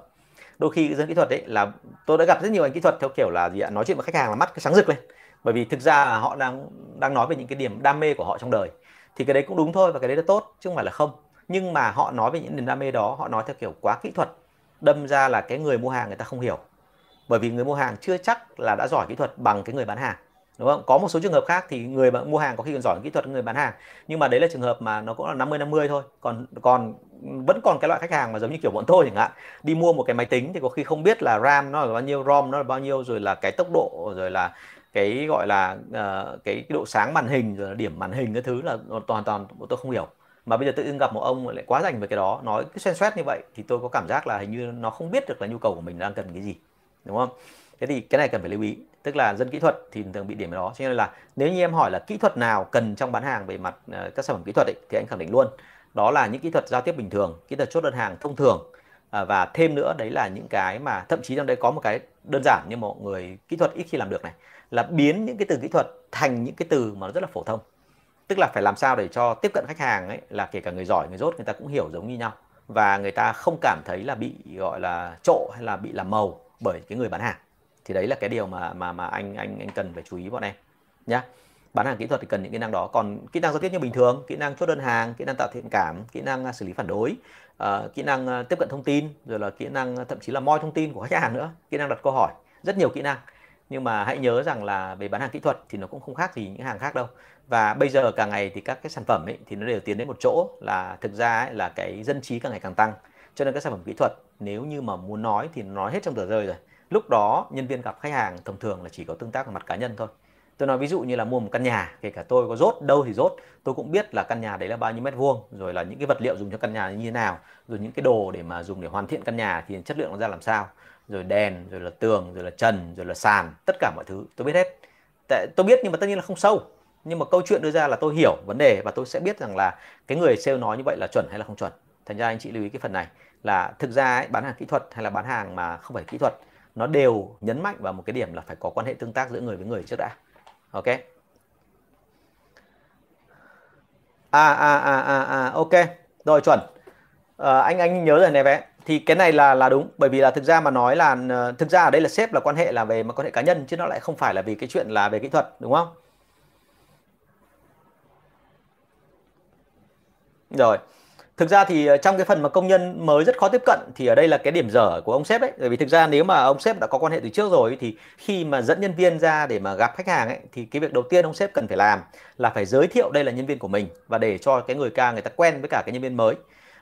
Đôi khi dân kỹ thuật ấy là, tôi đã gặp rất nhiều anh kỹ thuật theo kiểu là gì ạ? Nói chuyện với khách hàng là mắt cái sáng rực lên. Bởi vì thực ra là họ đang đang nói về những cái điểm đam mê của họ trong đời. Thì cái đấy cũng đúng thôi và cái đấy là tốt, chứ không phải là không. Nhưng mà họ nói về những niềm đam mê đó, họ nói theo kiểu quá kỹ thuật, đâm ra là cái người mua hàng người ta không hiểu. Bởi vì người mua hàng chưa chắc là đã giỏi kỹ thuật bằng cái người bán hàng đúng không? Có một số trường hợp khác thì người mua hàng có khi còn giỏi kỹ thuật người bán hàng. Nhưng mà đấy là trường hợp mà nó cũng là 50 50 thôi. Còn còn vẫn còn cái loại khách hàng mà giống như kiểu bọn tôi chẳng hạn. Đi mua một cái máy tính thì có khi không biết là RAM nó là bao nhiêu ROM nó là bao nhiêu rồi là cái tốc độ rồi là cái gọi là uh, cái, cái độ sáng màn hình rồi là điểm màn hình cái thứ là toàn toàn tôi không hiểu. Mà bây giờ tự dưng gặp một ông lại quá dành về cái đó nói cứ xen xoét như vậy thì tôi có cảm giác là hình như nó không biết được là nhu cầu của mình đang cần cái gì. Đúng không? Thế thì cái này cần phải lưu ý tức là dân kỹ thuật thì thường bị điểm đó. Cho nên là nếu như em hỏi là kỹ thuật nào cần trong bán hàng về mặt ờ, các sản phẩm kỹ thuật ấy, thì anh khẳng định luôn đó là những kỹ thuật giao tiếp bình thường kỹ thuật chốt đơn hàng thông thường. À, và thêm nữa đấy là những cái mà thậm chí trong đây có một cái đơn giản nhưng mọi người kỹ thuật ít khi làm được này là biến những cái từ kỹ thuật thành những cái từ mà nó rất là phổ thông. Tức là phải làm sao để cho tiếp cận khách hàng ấy là kể cả người giỏi người dốt người ta cũng hiểu giống như nhau. Và người ta không cảm thấy là bị gọi là trộ hay là bị làm màu bởi cái người bán hàng thì đấy là cái điều mà mà mà anh anh anh cần phải chú ý bọn em nhá. Bán hàng kỹ thuật thì cần những kỹ năng đó. Còn kỹ năng giao tiếp như bình thường kỹ năng chốt đơn hàng kỹ năng tạo thiện cảm kỹ năng à, xử lý phản đối uh, kỹ năng à, tiếp cận thông tin rồi là kỹ năng thậm chí là moi thông tin của khách hàng nữa kỹ năng đặt câu hỏi rất nhiều kỹ năng. Nhưng mà hãy nhớ rằng là về bán hàng kỹ thuật thì nó cũng không khác gì những hàng khác đâu. Và bây giờ càng ngày thì các cái sản phẩm ấy thì nó đều tiến đến một chỗ là thực ra ấy, là cái dân trí càng ngày càng tăng. Cho nên các sản phẩm kỹ thuật nếu như mà muốn nói thì nói hết trong tờ rơi rồi lúc đó nhân viên gặp khách hàng thông thường là chỉ có tương tác về mặt cá nhân thôi. Tôi nói ví dụ như là mua một căn nhà kể cả tôi có rốt đâu thì rốt. Tôi cũng biết là căn nhà đấy là bao nhiêu mét vuông rồi là những cái vật liệu dùng cho căn nhà như thế nào rồi những cái đồ để mà dùng để hoàn thiện căn nhà thì chất lượng nó ra làm sao. Rồi đèn rồi là tường rồi là trần rồi là sàn tất cả mọi thứ tôi biết hết. Tại tôi biết nhưng mà tất nhiên là không sâu. Nhưng mà câu chuyện đưa ra là tôi hiểu vấn đề và tôi sẽ biết rằng là cái người sale nói như vậy là chuẩn hay là không chuẩn. Thành ra anh chị lưu ý cái phần này là thực ra ấy, bán hàng kỹ thuật hay là bán hàng mà không phải kỹ thuật nó đều nhấn mạnh vào một cái điểm là phải có quan hệ tương tác giữa người với người trước đã. Ok? À à à à à ok. Rồi chuẩn. À, anh anh nhớ rồi này bé. Thì cái này là là đúng bởi vì là thực ra mà nói là ờ, thực ra ở đây là sếp là quan hệ là về mà quan hệ cá nhân chứ nó lại không phải là vì cái chuyện là về kỹ thuật đúng không? Rồi thực ra thì ờ, trong cái phần mà công nhân mới rất khó tiếp cận thì ở đây là cái điểm dở của ông sếp ấy. Bởi vì thực ra nếu mà ông sếp đã có quan hệ từ trước rồi thì khi mà dẫn nhân viên ra để mà gặp khách hàng ấy thì cái việc đầu tiên ông sếp cần phải làm là phải giới thiệu đây là nhân viên của mình và để cho cái người ca người ta quen với cả cái nhân viên mới.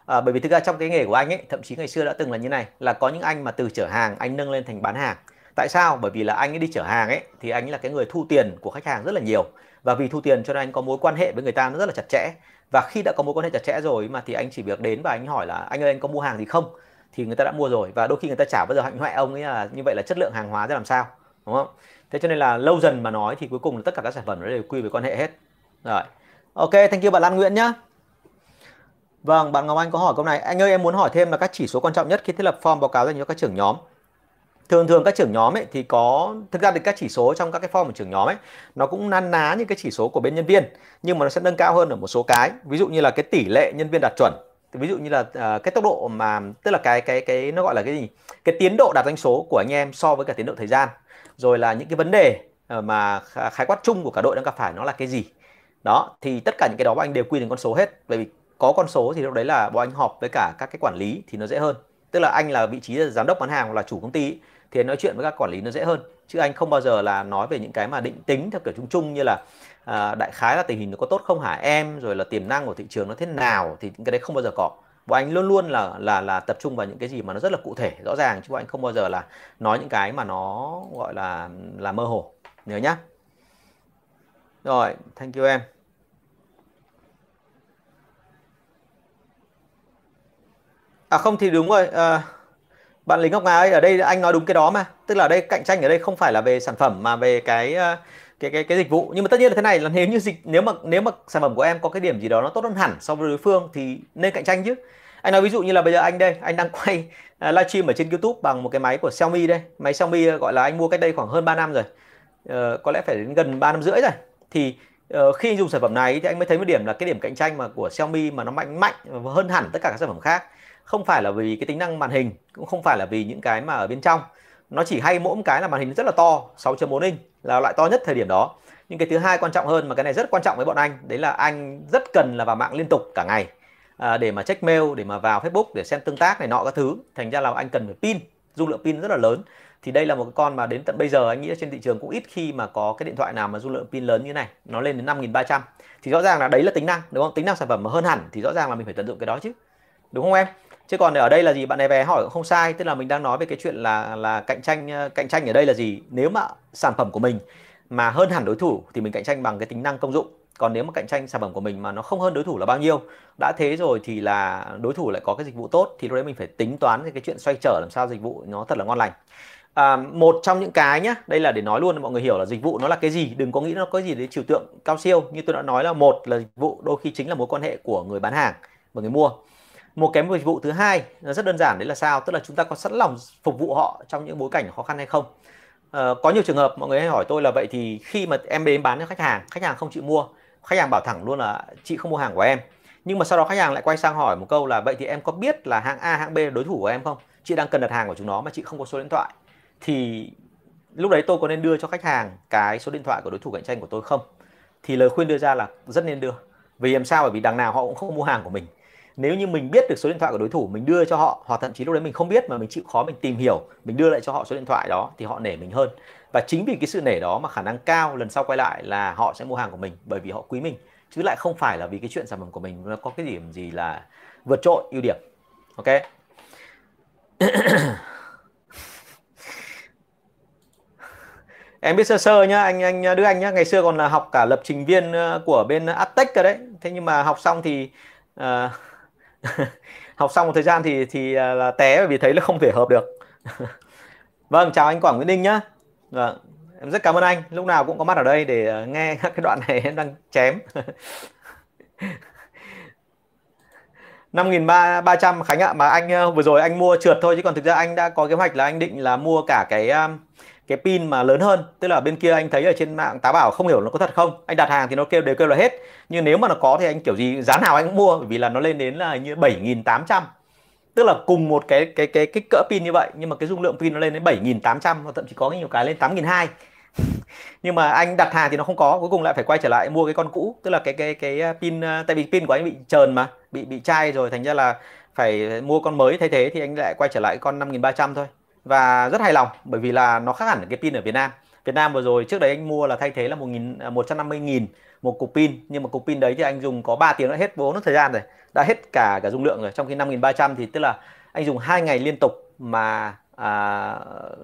À, bởi vì thực ra trong cái nghề của anh ấy thậm chí ngày xưa đã từng là như này là có những anh mà từ chở hàng anh nâng lên thành bán hàng tại sao? Bởi vì là anh ấy đi chở hàng ấy, thì anh ấy là cái người thu tiền của khách hàng rất là nhiều. Và vì thu tiền cho nên anh có mối quan hệ với người ta nó rất là chặt chẽ. Và khi đã có mối quan hệ chặt chẽ rồi mà thì anh chỉ việc đến và anh hỏi là, anh ơi, anh có mua hàng gì không? Thì người ta đã mua rồi. Và đôi khi người ta chả bao giờ hạnh hoẹ ông ấy là như vậy là chất lượng hàng hóa ra làm sao, đúng không? Thế cho nên là lâu dần mà nói thì cuối cùng là tất cả các sản phẩm nó đều quy về quan hệ hết. Rồi. Ok, thank you bạn Lan Nguyễn nhá. Vâng bạn Ngọc Anh có hỏi câu này. Anh ơi, em muốn hỏi thêm là các chỉ số quan trọng nhất khi thiết lập form báo cáo dành cho các trưởng nhóm thường thường các trưởng nhóm ấy thì có thực ra thì các chỉ số trong các cái form của trưởng nhóm ấy nó cũng nan ná như cái chỉ số của bên nhân viên nhưng mà nó sẽ nâng cao hơn ở một số cái. Ví dụ như là cái tỷ lệ nhân viên đạt chuẩn ví dụ như là uh, cái tốc độ mà tức là cái cái cái nó gọi là cái gì cái tiến độ đạt doanh số của anh em so với cả tiến độ thời gian. Rồi là những cái vấn đề uh, mà khái quát chung của cả đội đang gặp phải nó là cái gì? Đó thì tất cả những cái đó bọn anh đều quy thành con số hết. Bởi vì có con số thì lúc đấy là bọn anh họp với cả các cái quản lý thì nó dễ hơn. Tức là anh là vị trí là giám đốc bán hàng hoặc là chủ công ty thì anh nói chuyện với các quản lý nó dễ hơn. Chứ anh không bao giờ là nói về những cái mà định tính theo kiểu chung chung như là à, đại khái là tình hình nó có tốt không hả em rồi là tiềm năng của thị trường nó thế nào thì cái đấy không bao giờ có. Bọn anh luôn luôn là là là tập trung vào những cái gì mà nó rất là cụ thể rõ ràng chứ bọn anh không bao giờ là nói những cái mà nó gọi là là mơ hồ. Nhớ nhá. Rồi thank you em. À không thì đúng rồi à, bạn Lý Ngọc Nga ơi ở đây anh nói đúng cái đó mà. Tức là ở đây cạnh tranh ở đây không phải là về sản phẩm mà về cái ờ, cái cái cái dịch vụ. Nhưng mà tất nhiên là thế này là nếu như dịch nếu mà nếu mà sản phẩm của em có cái điểm gì đó nó tốt hơn hẳn so với đối phương thì nên cạnh tranh chứ. Anh nói ví dụ như là bây giờ anh đây anh đang quay uh, livestream ở trên YouTube bằng một cái máy của Xiaomi đây. Máy Xiaomi ờ, gọi là anh mua cách đây khoảng hơn 3 năm rồi. Uh, có lẽ phải đến gần 3 năm rưỡi rồi. Thì uh, khi dùng sản phẩm này thì anh mới thấy một điểm là cái điểm cạnh tranh mà của Xiaomi mà nó mạnh mạnh hơn hẳn tất cả các sản phẩm khác không phải là vì cái tính năng màn hình cũng không phải là vì những cái mà ở bên trong. Nó chỉ hay mỗi một cái là màn hình rất là to 6.4 inch là loại to nhất thời điểm đó. Nhưng cái thứ hai quan trọng hơn mà cái này rất quan trọng với bọn anh đấy là anh rất cần là vào mạng liên tục cả ngày. À, để mà check mail để mà vào Facebook để xem tương tác này nọ các thứ. Thành ra là anh cần phải pin dung lượng pin rất là lớn. Thì đây là một cái con mà đến tận bây giờ anh nghĩ trên thị trường cũng ít khi mà có cái điện thoại nào mà dung lượng pin lớn như này. Nó lên đến 5.300 thì rõ ràng là đấy là tính năng đúng không? Tính năng sản phẩm mà hơn hẳn thì rõ ràng là mình phải tận dụng cái đó chứ. Đúng không em? Chứ còn ở đây là gì? Bạn này về hỏi cũng không sai. Tức là mình đang nói về cái chuyện là là cạnh tranh ờ, cạnh tranh ở đây là gì? Nếu mà sản phẩm của mình mà hơn hẳn đối thủ thì mình cạnh tranh bằng cái tính năng công dụng. Còn nếu mà cạnh tranh sản phẩm của mình mà nó không hơn đối thủ là bao nhiêu? Đã thế rồi thì là đối thủ lại có cái dịch vụ tốt thì lúc đấy mình phải tính toán cái chuyện xoay trở làm sao dịch vụ nó thật là ngon lành. À, một trong những cái nhá đây là để nói luôn mọi người hiểu là dịch vụ nó là cái gì đừng có nghĩ nó có gì để trừu tượng cao siêu. Như tôi đã nói là một là dịch vụ đôi khi chính là mối quan hệ của người bán hàng và người mua một cái dịch vụ thứ hai nó rất đơn giản đấy là sao? Tức là chúng ta có sẵn lòng phục vụ họ trong những bối cảnh khó khăn hay không? Ờ, có nhiều trường hợp mọi người hay hỏi tôi là vậy thì khi mà em đến bán cho khách hàng khách hàng không chịu mua khách hàng bảo thẳng luôn là chị không mua hàng của em. Nhưng mà sau đó khách hàng lại quay sang hỏi một câu là vậy thì em có biết là hãng A hãng B là đối thủ của em không? Chị đang cần đặt hàng của chúng nó mà chị không có số điện thoại. Thì lúc đấy tôi có nên đưa cho khách hàng cái số điện thoại của đối thủ cạnh tranh của tôi không? Thì lời khuyên đưa ra là rất nên đưa. Vì làm sao? Bởi vì đằng nào họ cũng không mua hàng của mình nếu như mình biết được số điện thoại của đối thủ mình đưa cho họ hoặc thậm chí lúc đấy mình không biết mà mình chịu khó mình tìm hiểu mình đưa lại cho họ số điện thoại đó thì họ nể mình hơn. Và chính vì cái sự nể đó mà khả năng cao lần sau quay lại là họ sẽ mua hàng của mình bởi vì họ quý mình. Chứ lại không phải là vì cái chuyện sản phẩm của mình nó có cái điểm gì là vượt trội ưu điểm. Ok? Em biết sơ sơ nhá anh anh đứa anh nhá. Ngày xưa còn là học cả lập trình viên ờ, của bên Attech cả đấy. Thế nhưng mà học xong thì uh, học xong một thời gian thì thì à, là té vì thấy là không thể hợp được. Vâng chào anh Quảng Nguyễn Ninh nhá. Vâng em rất cảm ơn anh. Lúc nào cũng có mặt ở đây để à, nghe các cái đoạn này em đang chém. năm nghìn ba trăm Khánh ạ. Mà anh à, vừa rồi anh mua trượt thôi, chứ còn thực ra anh đã có kế hoạch là anh định là mua cả cái cái pin mà lớn hơn. Tức là bên kia anh thấy ở trên mạng tá bảo không hiểu nó có thật không. Anh đặt hàng thì nó kêu, đều kêu là hết. Nhưng nếu mà nó có thì anh kiểu gì, giá nào anh cũng mua vì là nó lên đến là như 7.800 tức là cùng một cái cái cái kích cỡ pin như vậy. Nhưng mà cái dung lượng pin nó lên đến 7.800 hoặc thậm chí có nhiều cái lên 8.200 nhưng mà anh đặt hàng thì nó không có, cuối cùng lại phải quay trở lại mua cái con cũ. Tức là cái cái cái à, pin à, tại vì pin của anh bị trờn mà, bị bị chai rồi, thành ra là phải mua con mới thay thế thì anh lại quay trở lại con 5300 thôi và rất hài lòng bởi vì là nó khác hẳn cái pin ở Việt Nam. Việt Nam vừa rồi trước đấy anh mua là thay thế là 1 nghìn à, 150 nghìn một cục pin. Nhưng mà cục pin đấy thì anh dùng có 3 tiếng đã hết vốn thời gian rồi đã hết cả cả dung lượng rồi. Trong khi 5300 thì tức là anh dùng hai ngày liên tục mà à,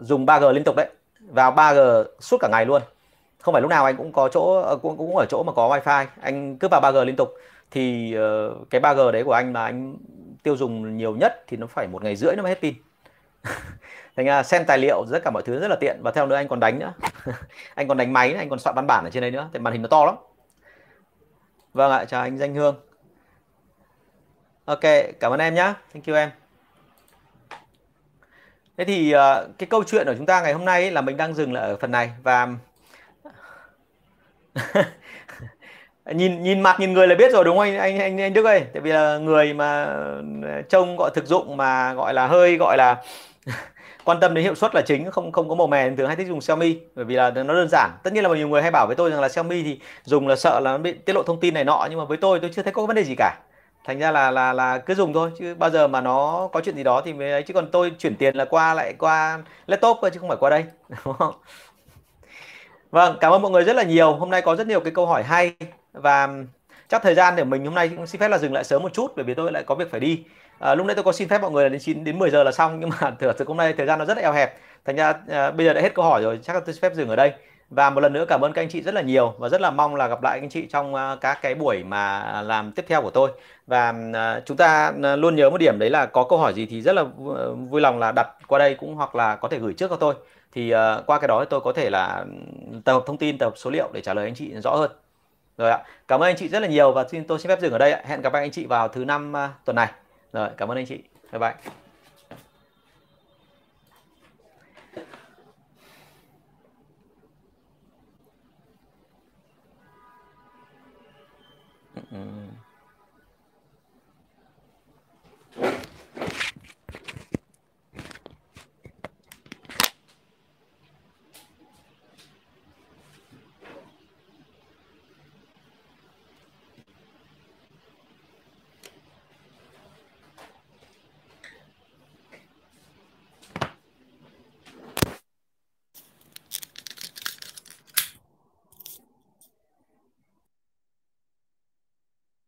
dùng 3G liên tục đấy. Vào 3G suốt cả ngày luôn. Không phải lúc nào anh cũng có chỗ à, cũng cũng ở chỗ mà có wifi. Anh cứ vào 3G liên tục thì uh, cái 3G đấy của anh mà anh tiêu dùng nhiều nhất thì nó phải một ngày rưỡi nó mới hết pin. thành ra xem tài liệu tất cả mọi thứ rất là tiện. Và theo nữa anh còn đánh nữa. Anh còn đánh máy anh còn soạn văn bản ở trên đây nữa. Thì màn hình nó to lắm. Vâng ạ chào anh danh hương. Ok cảm ơn em nhé thank you em. Thế thì ờ, cái câu chuyện của chúng ta ngày hôm nay là mình đang dừng lại ở phần này và nhìn nhìn mặt nhìn người là biết rồi đúng không anh anh anh, anh Đức ơi? Tại vì là người mà trông gọi thực dụng mà gọi là hơi gọi là quan tâm đến hiệu suất là chính, không không có màu mè, thường hay thích dùng Xiaomi, bởi vì là nó đơn giản. Tất nhiên là nhiều người hay bảo với tôi rằng là Xiaomi thì dùng là sợ là nó bị tiết lộ thông tin này nọ, nhưng mà với tôi tôi chưa thấy có vấn đề gì cả. Thành ra là là là cứ dùng thôi, chứ bao giờ mà nó có chuyện gì đó thì mới ấy. Chứ còn tôi chuyển tiền là qua lại qua laptop thôi, chứ không phải qua đây. Đúng không? Vâng cảm ơn mọi người rất là nhiều. Hôm nay có rất nhiều cái câu hỏi hay, và chắc thời gian để mình hôm nay cũng xin phép là dừng lại sớm một chút, bởi vì tôi lại có việc phải đi à, lúc nãy tôi có xin phép mọi người là đến 9 đến 10 giờ là xong nhưng mà thực sự hôm nay thời gian nó rất là eo hẹp. Thành ra à, bây giờ đã hết câu hỏi rồi chắc là tôi xin phép dừng ở đây. Và một lần nữa cảm ơn các anh chị rất là nhiều và rất là mong là gặp lại các anh chị trong uh, các cái buổi mà làm tiếp theo của tôi. Và uh, chúng ta à, luôn nhớ một điểm đấy là có câu hỏi gì thì rất là vui lòng là đặt qua đây cũng hoặc là có thể gửi trước cho tôi. Thì uh, qua cái đó thì tôi có thể là ừ, tập hợp thông tin tập hợp số liệu để trả lời anh chị rõ hơn. Rồi ạ cảm ơn anh chị rất là nhiều và xin tôi xin phép dừng ở đây ạ. hẹn gặp lại anh chị vào thứ năm uh, tuần này rồi cảm ơn anh chị bye bye Mm-mm.